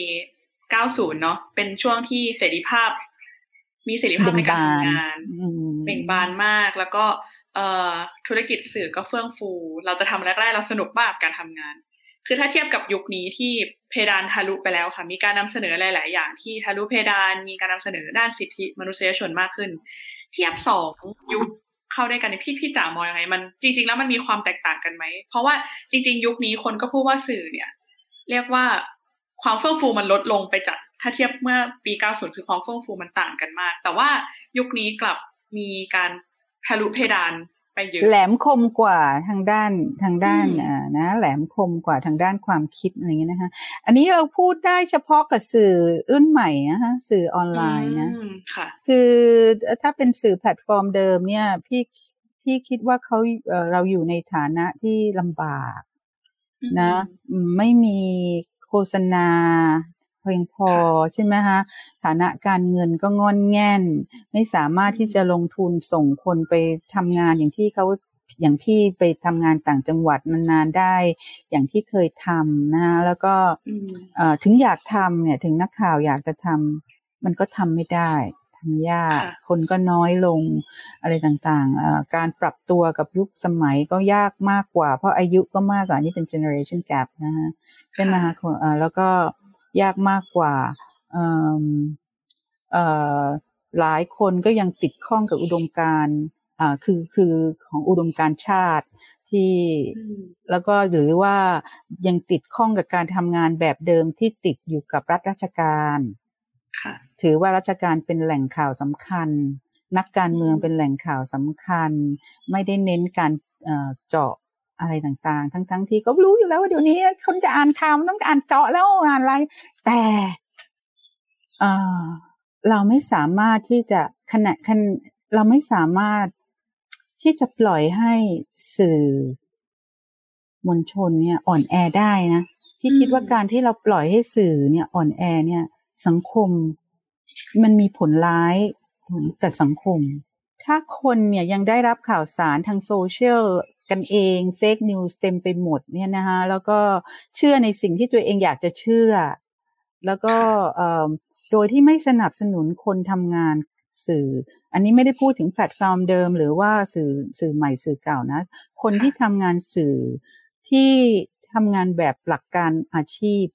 [SPEAKER 3] 90 เนาะเป็นช่วงที่เสรีภาพ มีเสรีภาพในการทำงานเบ่งบานมาก แล้วก็เอ่อ ธุรกิจสื่อก็เฟื่องฟู เราจะทำอะไรก็ได้เราสนุกมากกับการทำงาน คือถ้าเทียบกับยุคนี้ที่เพดานทะลุไปแล้วค่ะ มีการนำเสนอหลาย ๆ อย่างที่ทะลุเพดาน มีการนำเสนอด้านสิทธิมนุษยชนมากขึ้น เทียบสองยุคเข้าได้กันพี่พี่จ๋ามองยังไงมันจริง ๆ แล้วมันมีความแตกต่างกันไหม เพราะว่าจริง ๆ ยุคนี้คนก็พูดว่าสื่อเนี่ย เรียกว่าความเฟื่องฟูมันลดลงไปจากถ้าเทียบเมื่อปี 90 คือความเฟื่องฟูมันต่างกันมาก แต่ว่ายุคนี้กลับมีการ ทะลุเพดานไปเยอะ
[SPEAKER 2] แหลมคมกว่าทางด้านทางด้านอ่านะ แหลมคมกว่าทางด้านความคิดอะไรเงี้ยนะคะ อันนี้เราพูดได้เฉพาะกับสื่อรุ่นใหม่นะคะสื่อออนไลน์นะ
[SPEAKER 3] ค่ะ
[SPEAKER 2] คือถ้าเป็นสื่อแพลตฟอร์มเดิมเนี่ยพี่พี่คิดว่าเขาเเราอยู่ในฐานะที่ลำบากนะ ไม่มีโฆษณาเพียงพอใช่ไหมคะฐานะการเงินก็งอนแง่น ไม่สามารถที่จะลงทุนส่งคนไปทำงานอย่างที่เขาอย่างพี่ไปทำงานต่างจังหวัดนานๆได้ อย่างที่เคยทำนะแล้วก็ถึงอยากทำเนี่ยถึงนักข่าวอยากจะทำมันก็ทำไม่ได้ทำยากคนก็น้อยลงอะไรต่างๆ การปรับตัวกับยุคสมัยก็ยากมากกว่า เพราะอายุก็มากกว่านี่เป็น generation gap นะฮะใช่ไหมคะแล้วก็ ยากมากกว่าหลายคนก็ยังติดข้องกับอุดมการคือคือของอุดมการชาติที่แล้วก็หรือว่ายังติดข้องกับการทำงานแบบเดิมที่ติดอยู่กับรัฐราชการถือว่าราชการเป็นแหล่งข่าวสำคัญ นักการเมืองเป็นแหล่งข่าวสำคัญ ไม่ได้เน้นการเจาะ อะไรต่างๆ ทั้งๆทที่ก็รู้อยู่แล้วว่าเดี๋ยวนี้คนจะอ่านข่าวต้องอ่านเจาะแล้วอ่านอะไร แต่เราไม่สามารถที่จะขณะขณะเราไม่สามารถที่จะปล่อยให้สื่อมวลชนเนี่ยอ่อนแอได้นะพี่คิดว่าการที่เราปล่อยให้สื่อเนี่ยอ่อนแอเนี่ย สังคมมันมีผลร้ายกับสังคม ถ้าคนเนี่ยยังได้รับข่าวสารทางโซเชียล กันเองเฟกนิวส์เต็มไปหมดเนี่ยนะคะแล้วก็เชื่อในสิ่งที่ตัวเองอยากจะเชื่อ แล้วก็โดยที่ไม่สนับสนุนคนทำงานสื่อ อันนี้ไม่ได้พูดถึงแพลตฟอร์มเดิม หรือว่าสื่อสื่อใหม่สื่อเก่านะ คนที่ทำงานสื่อที่ทำงานแบบหลักการอาชีพ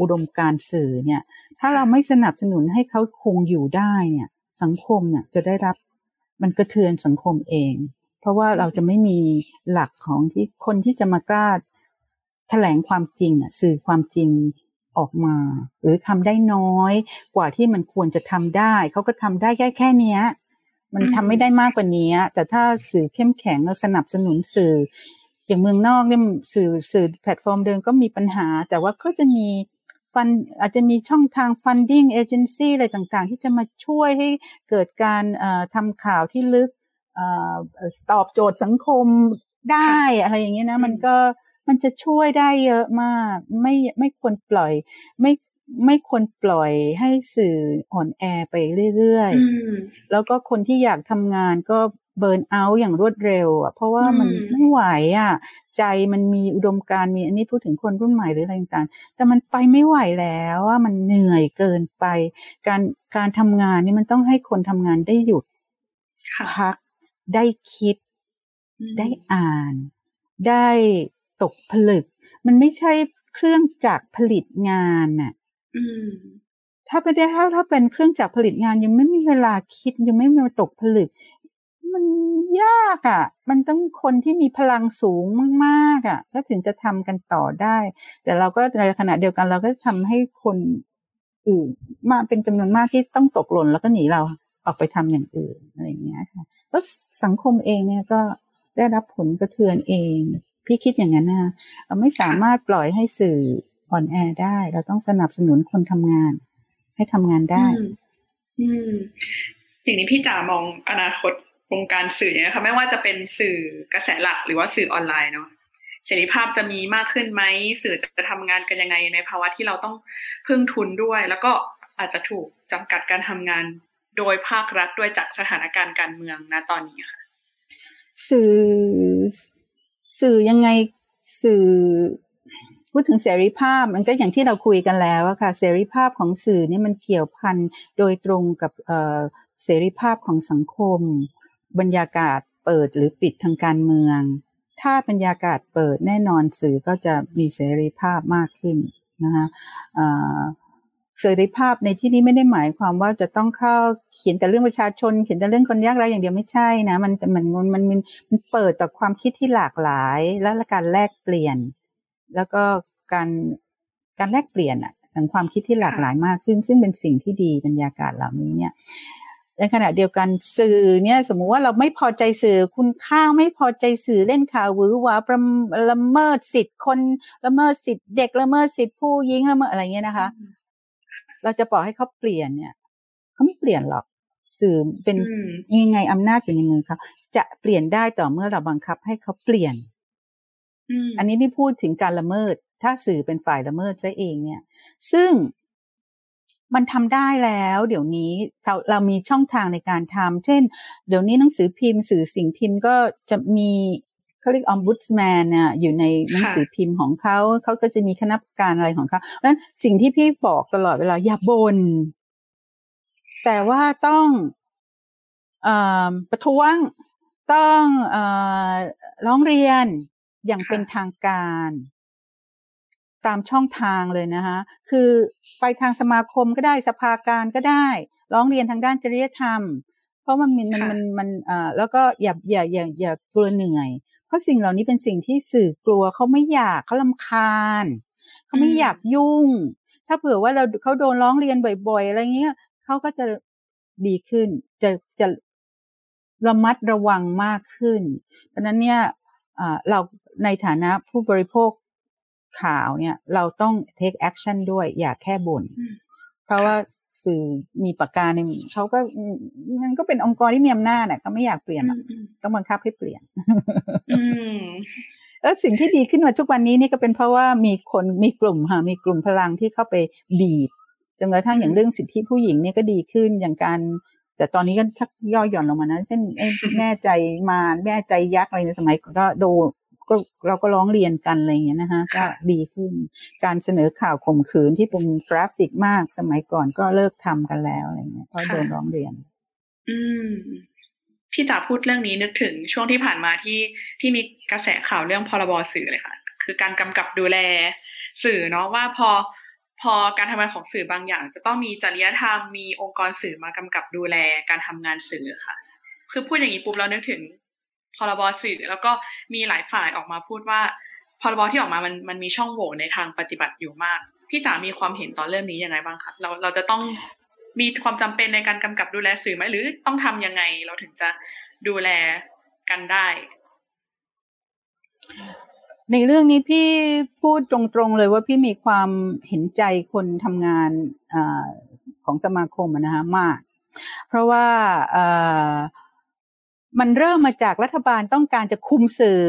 [SPEAKER 2] อุดมการสื่อเนี่ย ถ้าเราไม่สนับสนุนให้เขาคงอยู่ได้เนี่ย สังคมเนี่ยจะได้รับมันกระเทือนสังคมเอง ราะว่าเราจะไม่มีหลักของที่คนที่จะมากล้าแถลงความจริงสื่อความจริงออกมา หรือทำได้น้อย กว่าที่มันควรจะทำได้ เขาก็ทำได้แค่แค่นี้มันทำไม่ได้มากกว่านี้ แต่ถ้าสื่อเข้มแข็งเราสนับสนุนสื่อ อย่างเมืองนอกเนี่ยสื่อสื่อแพลตฟอร์มเดิมก็มีปัญหา แต่ว่าก็จะมีฟันอาจจะมีช่องทาง funding agency อะไรต่างๆ ที่จะมาช่วยให้เกิดการทำข่าวที่ลึก ตอบโจทย์สังคมได้อะไรอย่างเงี้ยนะ มันก็มันจะช่วยได้เยอะมาก ไม่ไม่ควรปล่อย ไม่ไม่ควรปล่อยให้สื่ออ่อนแอไปเรื่อยๆ แล้วก็คนที่อยากทำงานก็เบิร์นเอาท์อย่างรวดเร็วอะเพราะว่ามันไม่ไหวอะ ใจมันมีอุดมการมีอันนี้พูดถึงคนรุ่นใหม่หรืออะไรต่างๆแต่มันไปไม่ไหวแล้วว่ามันเหนื่อยเกินไป การการทำงานนี่มันต้องให้คนทำงานได้หยุดพัก ได้คิด ได้อ่าน ได้ตกผลึก มันไม่ใช่เครื่องจักรผลิตงานน่ะถ้าไม่ได้ถ้าถ้าเป็นเครื่องจักรผลิตงานยังไม่มีเวลาคิดยังไม่มีตกผลึก มันยากอะ่ะ มันต้องคนที่มีพลังสูงมากๆอะ่ะก็ถึงจะทำกันต่อได้ แต่เราก็ในขณะเดียวกันเราก็ทำให้คนอื่นมาเป็นจำนวนมากที่ต้องตกหล่นแล้วก็หนีเราออกไปทำอย่างอื่นอะไรอย่างเงี้ยค่ะแล้วสังคมเองเนี่ยก็ได้รับผลกระเทือนเอง พี่คิดอย่างนั้นนะเราไม่สามารถปล่อยให้สื่ออ่อนแอได้ เราต้องสนับสนุนคนทำงาน ให้ทำงานได้
[SPEAKER 3] อืมอย่างนี้พี่จ๋ามองอนาคตวงการสื่อเนี่ยค่ะไม่ว่าจะเป็นสื่อกระแสหลักหรือว่าสื่อออนไลน์เนาะเสรีภาพจะมีมากขึ้นไหมสื่อจะทำงานกันยังไงในภาวะที่เราต้องพึ่งทุนด้วย แล้วก็อาจจะถูกจำกัดการทำงาน โดยภาครัฐด้วยจากสถานการณ์การเมืองนะตอนนี้ค่ะ
[SPEAKER 2] สื่อสื่อยังไงสื่อพูดถึงเสรีภาพมันก็อย่างที่เราคุยกันแล้วอะค่ะ เสรีภาพของสื่อนี่มันเกี่ยวพันโดยตรงกับเสรีภาพของสังคม บรรยากาศเปิดหรือปิดทางการเมือง ถ้าบรรยากาศเปิดแน่นอนสื่อก็จะมีเสรีภาพมากขึ้นนะคะ เสรีภาพในที่นี้ไม่ได้หมายความว่าจะต้องเข้าเขียนแต่เรื่องประชาชน เขียนแต่เรื่องคนยากไร้อย่างเดียวไม่ใช่นะ มันมันมันมันมันเปิดต่อความคิดที่หลากหลาย และการแลกเปลี่ยน แล้วก็การการแลกเปลี่ยนอะถึงความคิดที่หลากหลายมากขึ้น ซึ่งเป็นสิ่งที่ดีบรรยากาศเหล่านี้เนี่ยในขณะเดียวกันสื่อเนี่ยสมมุติว่าเราไม่พอใจสื่อคุณข้าวไม่พอใจสื่อเล่นข่าวหวือหวาประละเมิดสิทธิ์คนละเมิดสิทธิ์เด็กละเมิดสิทธิ์ผู้หญิงละเมิดอะไรเงี้ยนะคะ เราจะบอกให้เขาเปลี่ยนเนี่ยเขาไม่เปลี่ยนหรอกสื่อเป็นยังไงอำนาจอยู่ในมือเขาจะเปลี่ยนได้ต่อเมื่อเราบังคับให้เขาเปลี่ยนอันนี้ไม่พูดถึงการละเมิด ถ้าสื่อเป็นฝ่ายละเมิดซะเองเนี่ย ซึ่งมันทำได้แล้ว เดี๋ยวนี้เราเรามีช่องทางในการทำเช่น เดี๋ยวนี้หนังสือพิมพ์ สื่อสิ่งพิมพ์ก็จะมี เขาเรียกอมบุตสแมนน่ะอยู่ในหนังสือพิมพ์ของเขาเขาก็จะมีคณะกรรมการอะไรของเขาเพราะฉะนั้นสิ่งที่พี่บอกตลอดเวลาอย่าบน่นแต่ว่าต้องอประท้วงต้องอร้องเรียนอย่างเป็นทางการตามช่องทางเลยนะคะคือไปทางสมาคมก็ได้สภาการก็ได้ ร้องเรียนทางด้านจริยธรรม เพราะมันมันมันมันอ่าแล้วก็อย่าอย่าอย่าอย่ากลัวเหนื่อย เพราะสิ่งเหล่านี้เป็นสิ่งที่สื่อกลัวเขาไม่อยากเขาลำคาญเขาไม่อยากยุ่ง ถ้าเผื่อว่าเราเขาโดนร้องเรียนบ่อย ๆ อะไรเงี้ยเขาก็จะดีขึ้น จะจะระมัดระวังมากขึ้น เพราะนั้นเนี่ยเราในฐานะผู้บริโภคข่าวเนี่ย เราต้อง take action ด้วยอย่าแค่บน่น เพราะว่าสื่อมีปากกาในเขาก็มันก็เป็นองค์กรที่มีอำนาจน่ะก็ไม่อยากเปลี่ยนต้องบังคับให้เปลี่ยนแล้วสิ่งที่ดีขึ้นมาทุกวันนี้นี่ก็เป็นเพราะว่ามีคนมีกลุ่มค่ะมีกลุ่มพลังที่เข้าไปบีบจนกระทั่งอย่างเรื่องสิทธิผู้หญิงนี่ก็ดีขึ้นอย่างการ แต่ตอนนี้ก็ชักย่อหย่อนลงมานะเช่นแม่ใจมาแม่ใจยักษ์อะไรในสมัยก็ดู ก็เราก็ร้องเรียนกันอะไรอย่างเงี้ยนะคะก็ดีขึ้นการเสนอข่าวข่มขืนที่เป็นกราฟิกมากสมัยก่อนก็เลิกทำกันแล้วอะไรเงี้ยเพราะโดนร้องเรียน
[SPEAKER 3] อืมพี่จ๋าพูดเรื่องนี้นึกถึงช่วงที่ผ่านมาที่ที่มีกระแสข่าวเรื่องพรบสื่อเลยค่ะ คือการกำกับดูแล สื่อเนาะว่าพอพอการทำงานของสื่อบางอย่าง จะต้องมีจริยธรรมมีองค์กรสื่อมากำกับดูแลการทำงานสื่อค่ะ คือพูดอย่างนี้ปุ๊บเรานึกถึง พรบสื่อแล้วก็มีหลายฝ่ายออกมาพูดว่าพรบที่ออกมามันมันมีช่องโหว่ในทางปฏิบัติอยู่มากพี่จ๋ามีความเห็นต่อเรื่องนี้ยังไงบ้างคะเราเราจะต้องมีความจำเป็นในการกำกับดูแลสื่อไหมหรือต้องทํำยังไงเราถึงจะดูแลกันได้
[SPEAKER 2] ในเรื่องนี้พี่พูดตรงๆเลยว่าพี่มีความเห็นใจคนทำงานอของสมาคมนะคะมาก เพราะว่า มันเริ่มมาจากรัฐบาลต้องการจะคุมสื่อ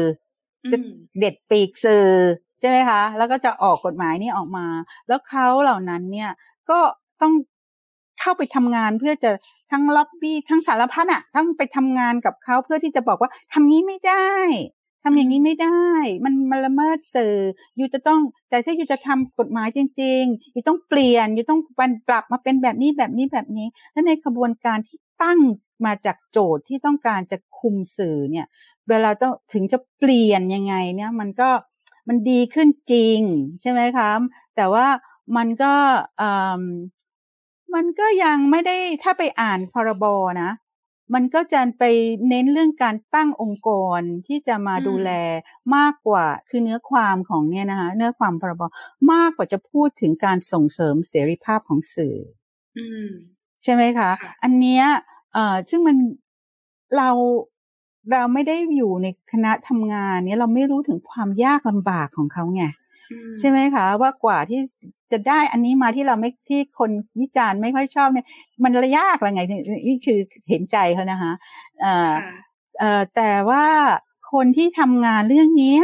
[SPEAKER 2] จะเด็ดปีกสื่อใช่ไหมคะ แล้วก็จะออกกฎหมายนี้ออกมา แล้วเขาเหล่านั้นเนี่ยก็ต้องเข้าไปทำงานเพื่อจะทั้งล็อบบี้ทั้งสารพัดอะทั้งไปทำงานกับเขาเพื่อที่จะบอกว่าทำนี้ไม่ได้ทำอย่างนี้ไม่ได้ มันมันละเมิดสื่ออยู่จะต้องแต่ถ้าอยู่จะทำกฎหมายจริง ๆ อยู่ต้องเปลี่ยนอยู่ต้องปรับมาเป็นแบบนี้แบบนี้แบบนี้ และในขบวนการที่ ตั้งมาจากโจทย์ที่ต้องการจะคุมสื่อเนี่ย เวลาต้องถึงจะเปลี่ยนยังไงเนี่ยมันก็มันดีขึ้นจริงใช่ไหมคะแต่ว่ามันก็มันก็ยังไม่ได้ถ้าไปอ่านพรบนะ มันก็จะไปเน้นเรื่องการตั้งองค์กรที่จะมาดูแลมากกว่าคือเนื้อความของเนี่ยนะคะเนื้อความพรบมากกว่าจะพูดถึงการส่งเสริมเสรีภาพของสื่อ ใช่ไหมคะ อันเนี้ยเอ่อซึ่งมันเราเราไม่ได้อยู่ในคณะทำงานเนี้ยเราไม่รู้ถึงความยากลำบากของเขาไงใช่ไหมคะ ว่ากว่าที่จะได้อันนี้มาที่เราไม่ที่คนวิจารณ์ไม่ค่อยชอบเนี่ย มันระยากอะไรไงนี่คือเห็นใจเขานะคะเอ่อเอ่อแต่ว่าคนที่ทำงานเรื่องนี้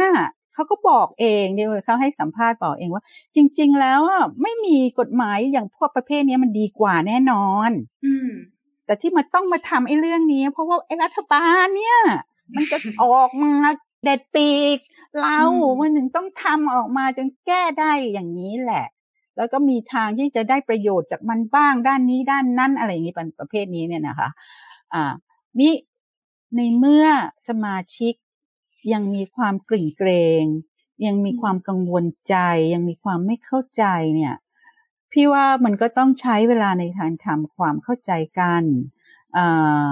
[SPEAKER 2] เขาก็บอกเองเดี๋ยวเขาให้สัมภาษณ์บอกเองว่า จริง ๆ แล้วไม่มีกฎหมายอย่างพวกประเภทนี้มันดีกว่าแน่นอน
[SPEAKER 3] อืม
[SPEAKER 2] แต่ที่มาต้องมาทำไอ้เรื่องนี้ เพราะว่าไอ้รัฐบาลเนี่ย มันจะออกมาเด็ดปีก เราวันหนึ่งต้องทำออกมาจนแก้ได้อย่างนี้แหละ แล้วก็มีทางที่จะได้ประโยชน์จากมันบ้างด้านนี้ด้านนั้นอะไรอย่างนี้เป็นประเภทนี้เนี่ยนะคะ อ่า นี่ในเมื่อสมาชิก ยังมีความกลิ่งเกรง ยังมีความกังวลใจ ยังมีความไม่เข้าใจเนี่ย พี่ว่ามันก็ต้องใช้เวลาในการทำความเข้าใจกันอ่า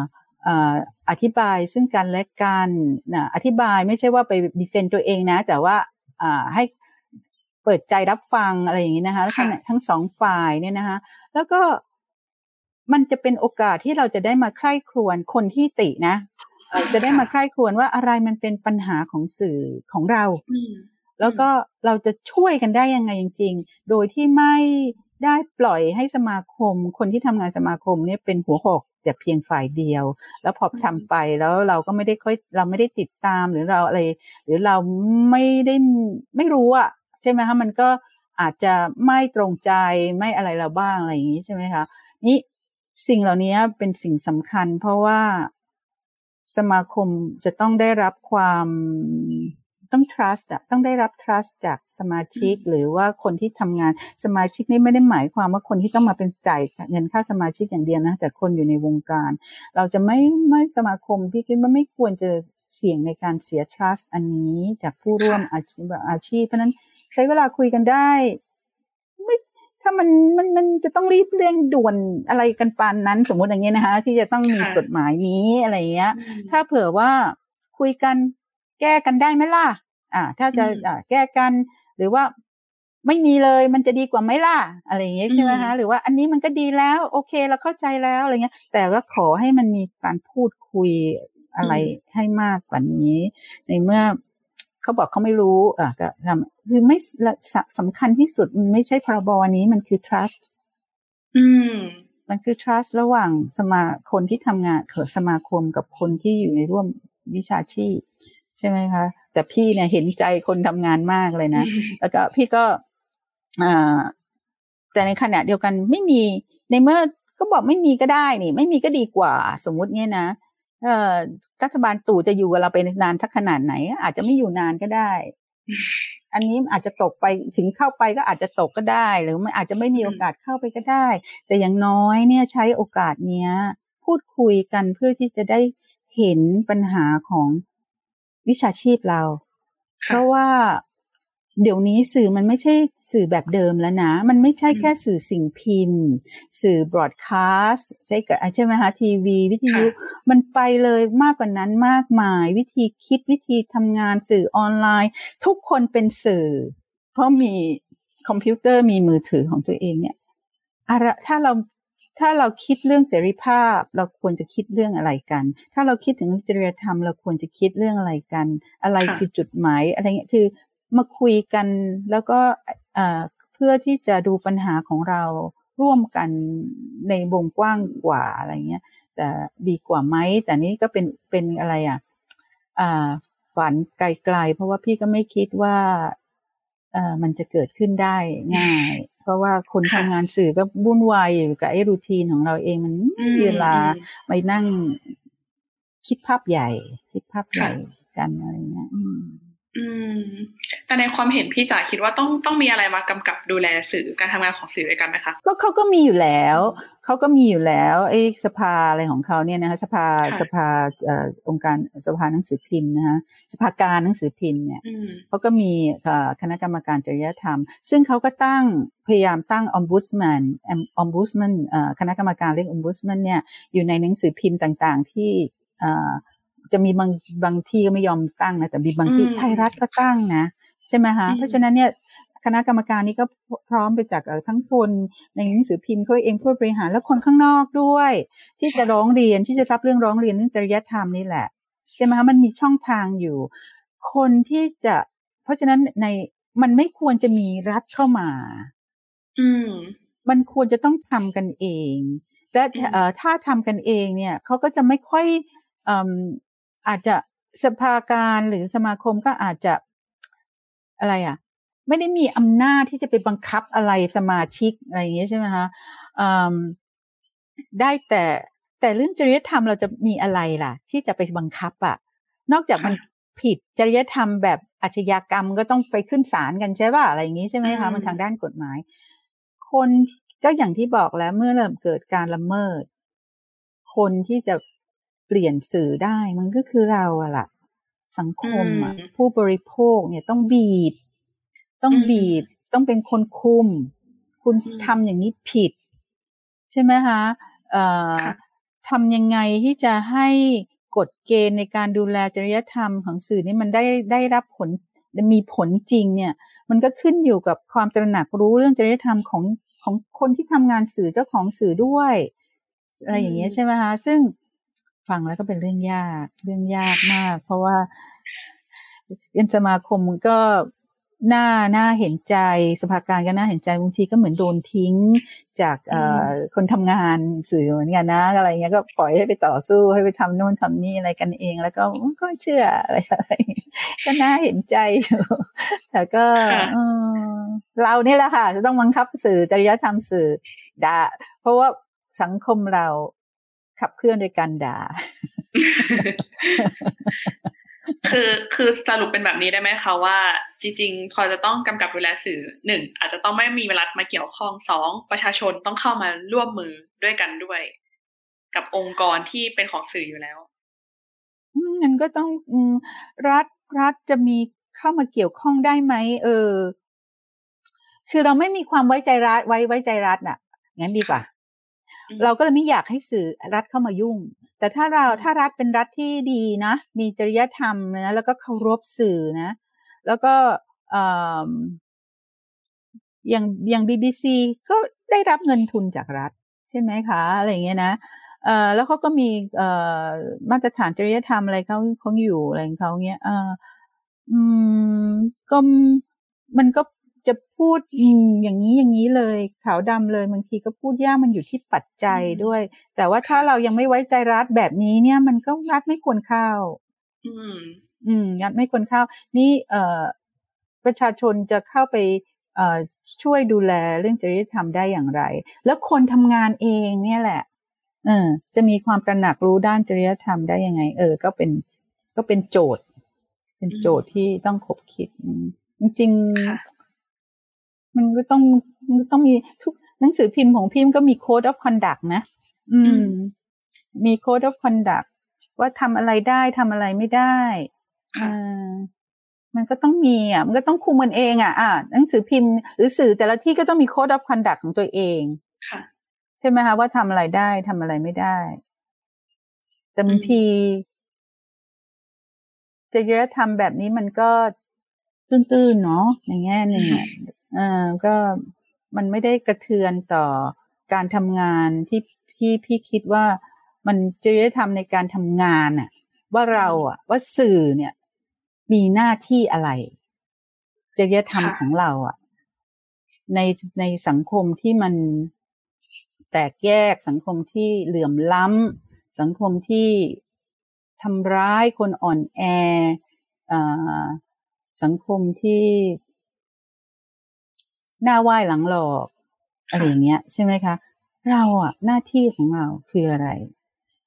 [SPEAKER 2] อธิบายซึ่งกันและกันนะอธิบายไม่ใช่ว่าไปดีเฟนตัวเองนะ แต่ว่าให้เปิดใจรับฟังอะไรอย่างนี้นะคะทั้งทั้งสองฝ่ายเนี่ยนะคะ แล้วก็มันจะเป็นโอกาสที่เราจะได้มาใคร่ครวญคนที่ตินะ จะได้มาใคร่ครวญว่าอะไรมันเป็นปัญหาของสื่อของเรา แล้วก็เราจะช่วยกันได้ยังไงจริง ๆ โดยที่ไม่ได้ปล่อยให้สมาคม คนที่ทำงานสมาคมเนี่ยเป็นหัวหอกแต่เพียงฝ่ายเดียว แล้วพอทำไปแล้วเราก็ไม่ได้ค่อยเราไม่ได้ติดตามหรือเราอะไร หรือเราไม่ได้ไม่รู้อะใช่ไหมคะมันก็อาจจะไม่ตรงใจไม่อะไรเราบ้างอะไรอย่างนี้ใช่ไหมคะนี่สิ่งเหล่านี้เป็นสิ่งสำคัญ เพราะว่า สมาคมจะต้องได้รับความต้อง trust อะต้องได้รับ trust จากสมาชิกหรือว่าคนที่ทำงานสมาชิกนี่ไม่ได้หมายความว่าคนที่ต้องมาเป็นจ่ายเงินค่าสมาชิกอย่างเดียวนะ แต่คนอยู่ในวงการ เราจะไม่ไม่สมาคมพี่คิดว่าไม่ควรจะเสี่ยงในการเสีย trust อันนี้จากผู้ร่วมอาชีพอาชีพเพราะนั้นใช้เวลาคุยกันได้ไม่ ถ้ามันมันมันจะต้องรีบเร่งด่วนอะไรกันปานนั้น สมมติอย่างเงี้ยนะคะ ที่จะต้องมีกฎหมายนี้อะไรเงี้ย ถ้าเผื่อว่าคุยกันแก้กันได้ไหมล่ะ อ่า ถ้าจะอ่าแก้กัน หรือว่าไม่มีเลยมันจะดีกว่าไหมล่ะอะไรอย่างเงี้ยใช่ไหมคะหรือว่าอันนี้มันก็ดีแล้ว โอเคเราเข้าใจแล้วอะไรเงี้ย แต่ว่าขอให้มันมีการพูดคุยอะไรให้มากกว่านี้ ในเมื่อ เขาบอกเขาไม่รู้อะก็ทำคือไม่สำคัญที่สุดมันไม่ใช่พรบนี้มันคือ trust
[SPEAKER 3] อืม
[SPEAKER 2] มันคือ trust ระหว่างสมาคนที่ทำงานเกิดสมาคมกับคนที่อยู่ในร่วมวิชาชีพ ใช่ไหมคะ แต่พี่เนี่ยเห็นใจคนทำงานมากเลยนะ แล้วก็พี่ก็อ่าแต่ในขณะเดียวกันไม่มีในเมื่อก็บอกไม่มีก็ได้นี่ ไม่มีก็ดีกว่า สมมุติเนี่ยนะเอ่อ รัฐบาลตู่จะอยู่กับเราไปนานทักขนาดไหน อาจจะไม่อยู่นานก็ได้ อันนี้อาจจะตกไปถึงเข้าไปก็อาจจะตกก็ได้ หรือมันอาจจะไม่มีโอกาสเข้าไปก็ได้ แต่อย่างน้อยเนี่ยใช้โอกาสเนี้ย พูดคุยกันเพื่อที่จะได้เห็นปัญหาของวิชาชีพเรา เพราะว่า เดี๋ยวนี้สื่อมันไม่ใช่สื่อแบบเดิมแล้วนะ มันไม่ใช่แค่สื่อสิ่งพิมพ์ สื่อบรอดคาสต์ใช่กับใช่ไหมคะทีวี วิทยุ มันไปเลยมากกว่านั้นมากมาย วิธีคิดวิธีทำงานสื่อออนไลน์ ทุกคนเป็นสื่อ เพราะมีคอมพิวเตอร์มีมือถือของตัวเองเนี่ยอะไรถ้าเราถ้าเราคิดเรื่องเสรีภาพ เราควรจะคิดเรื่องอะไรกัน ถ้าเราคิดถึงจริยธรรม เราควรจะคิดเรื่องอะไรกัน อะไรคือจุดหมายอะไรเงี้ยคือ มาคุยกันแล้วก็เพื่อที่จะดูปัญหาของเราร่วมกันในวงกว้างกว่าอะไรเงี้ย แต่ดีกว่าไหมแต่นี้ก็เป็นเป็นอะไรอะฝันไกลๆเพราะว่าพี่ก็ไม่คิดว่าเอ่อมันจะเกิดขึ้นได้ง่าย เพราะว่าคนทำงานสื่อก็วุ่นวายอยู่กับไอ้รูทีนของเราเองมันเวลาไปนั่งคิดภาพใหญ่ คิดภาพใหญ่กันอะไรเงี้ย
[SPEAKER 3] อืม แต่ในความเห็นพี่จ๋าคิดว่าต้องต้องมีอะไรมากำกับดูแลสื่อการทำงานของสื่อด้วยกันไหมคะ
[SPEAKER 2] ก็เขาก็มีอยู่แล้วเขาก็มีอยู่แล้วไอ้สภาอะไรของเขาเนี่ยนะคะสภาสภาเอ่อองค์การสภาหนังสือพิมพ์นะคะสภาการหนังสือพิมพ์เนี่ยเขาก็มีคณะกรรมการจริยธรรม ซึ่งเขาก็ตั้งพยายามตั้งอมบุสแมนอมบุสแมนคณะกรรมการเรื่องอมบุสแมนเนี่ยอยู่ในหนังสือพิมพ์ต่างๆที่ จะมีบางบางที่ก็ไม่ยอมตั้งนะแต่มีบางที่ไทยรัฐก็ตั้งนะใช่ไหมคะเพราะฉะนั้นเนี่ยคณะกรรมการนี้ก็พร้อมไปจากทั้งคนในหนังสือพิมพ์เขาเองผู้บริหารและคนข้างนอกด้วย ที่จะร้องเรียนที่จะรับเรื่องร้องเรียนเรื่องจริยธรรมนี่แหละใช่ไหมคะมันมีช่องทางอยู่ คนที่จะ เพราะฉะนั้นในมันไม่ควรจะมีรัฐเข้ามา
[SPEAKER 3] อืม
[SPEAKER 2] มันควรจะต้องทำกันเองและถ้าทำกันเองเนี่ยเขาก็จะไม่ค่อย อาจจะสภาการหรือสมาคมก็อาจจะอะไรอะ ไม่ได้มีอำนาจที่จะไปบังคับอะไรสมาชิกอะไรอย่างเงี้ยใช่ไหมคะได้แต่แต่เรื่องจริยธรรมเราจะมีอะไรล่ะ ที่จะไปบังคับอะ นอกจากมันผิดจริยธรรมแบบอาชญากรรมก็ต้องไปขึ้นศาลกันใช่ป่ะอะไรอย่างนี้ใช่ไหมคะมันทางด้านกฎหมาย คนก็อย่างที่บอกแล้วเมื่อเริ่มเกิดการละเมิด คนที่จะ เปลี่ยนสื่อได้มันก็คือเราอะล่ะ สังคมอะผู้บริโภคเนี่ยต้องบีบ ต้องบีบ ต้องเป็นคนคุม คุณทำอย่างนี้ผิด ใช่ไหมคะเอ่อทำยังไงที่จะให้กฎเกณฑ์ในการดูแลจริยธรรมของสื่อนี่มันได้ได้รับผลมีผลจริงเนี่ย มันก็ขึ้นอยู่กับความตระหนักรู้เรื่องจริยธรรมของของคนที่ทำงานสื่อเจ้าของสื่อด้วยอะไรอย่างเงี้ยใช่ไหมคะซึ่ง ฟังแล้วก็เป็นเรื่องยากเรื่องยากมาก เพราะว่าเอ็นสมาคมก็น่าน่าเห็นใจสภาการก็น่าเห็นใจบางทีก็เหมือนโดนทิ้งจากเอ่อคนทำงานสื่อเหมือนกันนะ อะไรเงี้ยก็ปล่อยให้ไปต่อสู้ให้ไปทำโน่นทำนี่อะไรกันเอง แล้วก็ก็เชื่ออะไรอะไรก็น่าเห็นใจอยู่แต่ก็เรานี่แหละค่ะ จะต้องบังคับสื่อจริยธรรมสื่อด่าเพราะว่าสังคมเรา ขับเคลื่อนโดยการด่า
[SPEAKER 3] คือคือสรุปเป็นแบบนี้ได้ไหมคะว่า จริง ๆ พอจะต้องกำกับดูแลสื่อหนึ่งอาจจะต้องไม่มีเวลามาเกี่ยวข้องสองประชาชนต้องเข้ามาร่วมมือด้วยกันด้วย กับองค์กรที่เป็นของสื่ออยู่แล้ว
[SPEAKER 2] มันก็ต้องรัฐรัฐจะมีเข้ามาเกี่ยวข้องได้ไหมเออ คือเราไม่มีความไว้ใจรัฐไว้ไว้ใจรัฐน่ะงั้นดีกว่า เราก็เลยไม่อยากให้สื่อรัฐเข้ามายุ่ง แต่ถ้าเราถ้ารัฐเป็นรัฐที่ดีนะ มีจริยธรรมนะแล้วก็เคารพสื่อนะ แล้วก็อย่างอย่างบีบีซีก็ได้รับเงินทุนจากรัฐ ใช่ไหมคะอะไรเงี้ยนะเอ่อแล้วเขาก็มีเอ่อมาตรฐานจริยธรรมอะไรเขาเขาอยู่อะไรของเขาเงี้ยเอออืมก็มันก็ จะพูดอย่างนี้อย่างนี้เลยขาวดำเลยบางทีก็พูดยากมันอยู่ที่ปัจจัยด้วย แต่ว่าถ้าเรายังไม่ไว้ใจรัฐแบบนี้เนี่ย มันก็รัฐไม่ควรเข้า
[SPEAKER 3] อืม
[SPEAKER 2] อืมรัฐไม่ควรเข้า นี่เอ่อประชาชนจะเข้าไปเอ่อช่วยดูแลเรื่องจริยธรรมได้อย่างไร แล้วคนทำงานเองเนี่ยแหละ เออ จะมีความตระหนักรู้ด้านจริยธรรมได้ยังไง เออ ก็เป็นก็เป็นโจทย์ เป็นโจทย์ที่ต้องคบคิดจริง มันก็ต้องมันก็ต้องมีทุกหนังสือพิมพ์ของพิมพ์ก็มี code of conduct นะ อืม มี code of conduct ว่าทำอะไรได้ทำอะไรไม่ได้อ่ามันก็ต้องมีอะ มันก็ต้องคุมมันเองอะ อ่าหนังสือพิมพ์ หรือสื่อแต่ละที่ก็ต้องมี code of conduct ของตัวเอง
[SPEAKER 3] ค่ะ
[SPEAKER 2] ใช่ไหมคะว่าทำอะไรได้ทำอะไรไม่ได้ แต่บางทีจะเยอะทำแบบนี้มันก็ตื้นๆเนาะอย่างเงี้ยหนึ่ง อ่าก็มันไม่ได้กระเทือนต่อการทำงานที่ที่พี่คิดว่ามันจริยธรรมในการทำงานอะว่าเราอะว่าสื่อเนี่ย มีหน้าที่อะไรจริยธรรมของเราอะในในสังคมที่มันแตกแยกสังคมที่เหลื่อมล้ำสังคมที่ทำร้ายคนอ่อนแอสังคมที่ หน้าไหว้หลังหลอกอะไรอย่างเงี้ยใช่ไหมคะ เราอะหน้าที่ของเราคืออะไร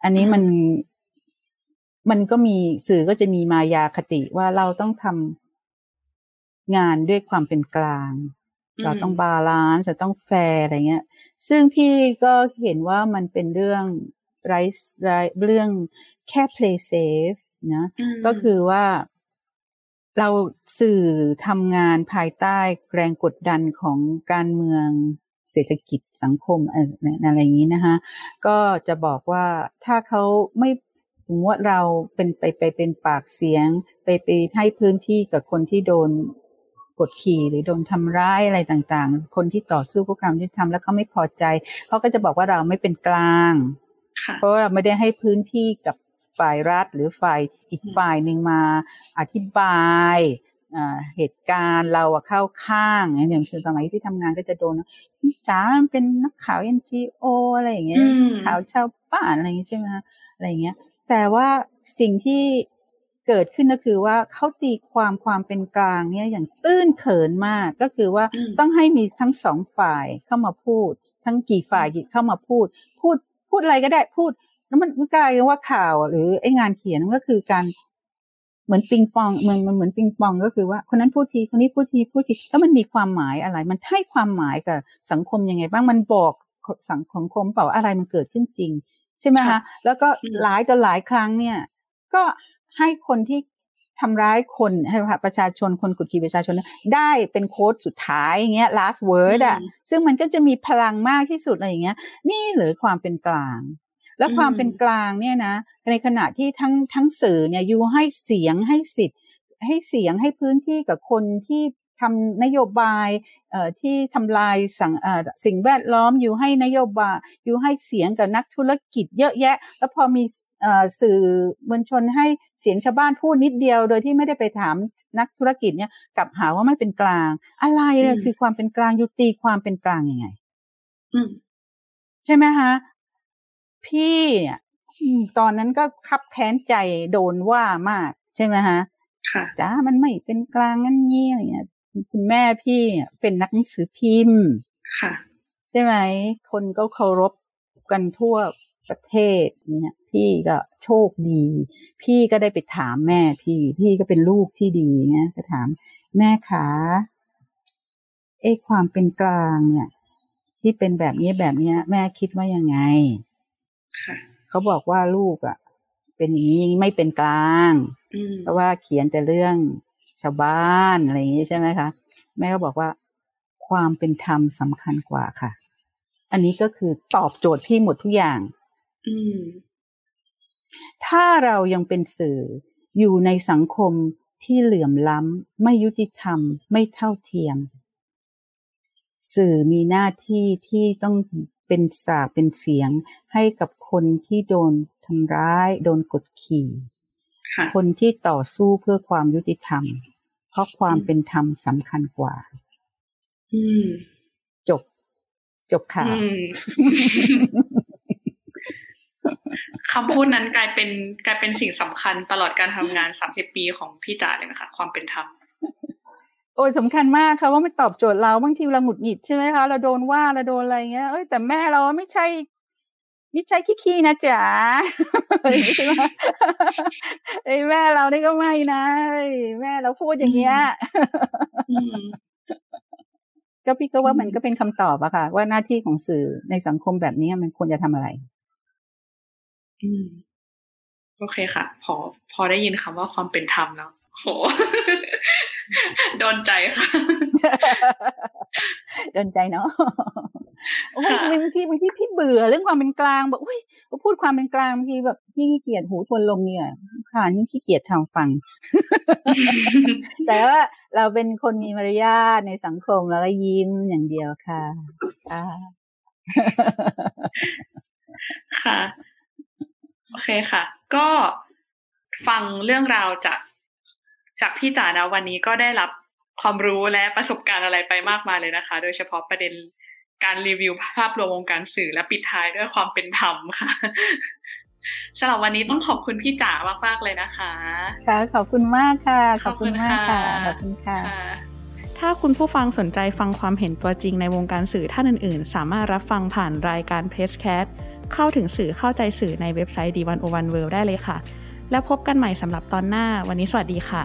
[SPEAKER 2] อันนี้มันมันก็มีสื่อก็จะมีมายาคติว่าเราต้องทำงานด้วยความเป็นกลาง เราต้อง balance จะต้องแฟร์อะไรเงี้ย ซึ่งพี่ก็เห็นว่ามันเป็นเรื่องไรไรเรื่องแค่ play safe นะ ก็คือว่า เราสื่อทำงานภายใต้แรงกดดันของการเมืองเศรษฐกิจสังคมอะไรอย่างนี้นะคะก็จะบอกว่าถ้าเขาไม่สมมติว่าเราเป็นไปไปเป็นปากเสียง ไปไปให้พื้นที่กับคนที่โดนกดขี่หรือโดนทำร้ายอะไรต่างๆ คนที่ต่อสู้พวกความที่ทำแล้วเขาไม่พอใจเขาก็จะบอกว่าเราไม่เป็นกลาง เพราะว่าเราไม่ได้ให้พื้นที่กับ ฝ่ายรัฐ หรือฝ่ายอีกฝ่ายหนึ่งมาอธิบายเหตุการณ์เราเข้าข้างอย่างสมัยที่ทำงานก็จะโดนจ้าเป็นนักข่าวเอ็นจีโออะไรอย่างเงี้ยข่าวชาวบ้านอะไรอย่างเงี้ยใช่ไหมอะไรอย่างเงี้ย แต่ว่าสิ่งที่เกิดขึ้นก็คือว่าเขาตีความความเป็นกลางเนี่ยอย่างตื้นเขินมากก็คือว่าต้องให้มีทั้งสองฝ่ายเข้ามาพูด ทั้งกี่ฝ่ายเข้ามาพูด พูดพูดอะไรก็ได้พูด แล้วมันกลายว่าข่าวหรือไอ้งานเขียนก็คือการเหมือนปิงปองเหมือนมันเหมือนปิงปองก็คือว่าคนนั้นพูดทีคนนี้พูดทีพูดทีแล้วมันมีความหมายอะไร มันให้ความหมายกับสังคมยังไง บ้างมันบอกสังคมเปล่าอะไรมันเกิดขึ้นจริง ใช่ไหมคะแล้วก็หลายต่อหลายครั้งเนี่ย ก็ให้คนที่ทำร้ายคนให้ประชาชนคนกดขี่ประชาชนได้เป็นโค้ดสุดท้ายอย่างเงี้ย last word อะซึ่งมันก็จะมีพลังมากที่สุดอะไรอย่างเงี้ย นี่หรือความเป็นกลาง แล้วความเป็นกลางเนี่ยนะ ในขณะที่ทั้งทั้งสื่อเนี่ยยูให้เสียงให้สิทธิ์ ให้เสียงให้พื้นที่กับคนที่ทำนโยบายเอ่อที่ทำลายสังเอ่อสิ่งแวดล้อมอยู่ให้นโยบายอยู่ให้เสียงกับนักธุรกิจเยอะแยะ แล้วพอมีเอ่อสื่อมวลชนให้เสียงชาวบ้านพูดนิดเดียว โดยที่ไม่ได้ไปถามนักธุรกิจเนี่ยกลับหาว่าไม่เป็นกลาง อะไรเลยคือความเป็นกลางยุติความเป็นกลางยังไงใช่ไหมคะ พี่เนี่ยตอนนั้นก็คับแค้นใจโดนว่ามากใช่ไหมฮะ
[SPEAKER 3] ค่ะ
[SPEAKER 2] จ้ามันไม่เป็นกลางงั้นงี้อะไรเงี้ยคุณแม่พี่เป็นนักหนังสือพิมพ์
[SPEAKER 3] ค่ะ
[SPEAKER 2] ใช่ไหม คนก็เคารพกันทั่วประเทศเนี่ยพี่ก็โชคดี พี่ก็ได้ไปถามแม่พี่ พี่ก็เป็นลูกที่ดีเนี่ยก็ถามแม่ขาเอ้ความเป็นกลางเนี่ย ที่เป็นแบบนี้แบบนี้แม่คิดว่ายังไง เขาบอกว่าลูกอะ เป็นอย่างนี้ไม่เป็นกลางเพราะว่าเขียนแต่เรื่องชาวบ้านอะไรอย่างนี้ใช่ไหมคะแม่ก็บอกว่า ความเป็นธรรมสำคัญกว่าค่ะ อันนี้ก็คือตอบโจทย์พี่หมดทุกอย่าง
[SPEAKER 3] อืม
[SPEAKER 2] ถ้าเรายังเป็นสื่ออยู่ในสังคมที่เหลื่อมล้ำ ไม่ยุติธรรม ไม่เท่าเทียม สื่อมีหน้าที่ที่ต้อง เป็นสากเป็นเสียงให้กับคนที่โดนทำร้าย โดนกดขี่คนที่ต่อสู้เพื่อความยุติธรรม เพราะความเป็นธรรมสำคัญกว่าจบ จบข่าว
[SPEAKER 3] คำพูดนั้นกลายเป็นกลายเป็นสิ่งสำคัญตลอดการทำงานสามสิบปีของพี่จ๋าเลยนะคะ ความเป็นธรรม
[SPEAKER 2] โอ้ยสำคัญมากค่ะว่าไม่ตอบโจทย์เราบางทีเราหงุดหงิดใช่ไหมคะเราโดนว่าเราโดนอะไรเงี้ยเอ้ยแต่แม่เราไม่ใช่ไม่ใช่ขี้ๆนะจ๋าใช่ไหมไอ้แม่เรานี่ก็ไม่นะแม่เราพูดอย่างเงี้ยก็พี่ก็ว่ามันก็เป็นคำตอบอะค่ะ ว่าหน้าที่ของสื่อในสังคมแบบนี้มันควรจะทำอะไร
[SPEAKER 3] อืม โอเคค่ะ พอ พอได้ยินคำว่าความเป็นธรรมแล้วโห โดนใจค่ะ
[SPEAKER 2] โดนใจเนาะโอ้ยบางทีบางทีพี่เบื่อเรื่องความเป็นกลางแบบอุ้ยพูดความเป็นกลางบางทีแบบพี่ขี้เกียจหูทวนลมเนี่ยค่ะนี่ขี้เกียจทางฟัง แต่ว่าเราเป็นคนมีมารยาทในสังคมแล้วก็ยิ้มอย่างเดียวค่ะค่ะ
[SPEAKER 3] ค่ะโอเคค่ะ ก็ฟังเรื่องราวจาก จากพี่จ๋านะวันนี้ก็ได้รับความรู้และประสบการณ์อะไรไปมากมายเลยนะคะ โดยเฉพาะประเด็นการรีวิวภาพรวมวงการสื่อและปิดท้ายด้วยความเป็นธรรมค่ะสำหรับวันนี้ต้องขอบคุณพี่จ๋ามากมากเลยนะคะ
[SPEAKER 2] ค่ะ ขอบคุณมากค่ะ ขอบคุณมากค่ะ ขอบคุณค่ะ
[SPEAKER 1] ถ้าคุณผู้ฟังสนใจฟังความเห็นตัวจริงในวงการสื่อท่านอื่น ๆ สามารถรับฟังผ่านรายการเพจแคสเข้าถึงสื่อเข้าใจสื่อในเว็บไซต์ดีวั d 1 0 1 w o r l d ได้เลยค่ะ แล้วพบกันใหม่สำหรับตอนหน้า วันนี้สวัสดีค่ะ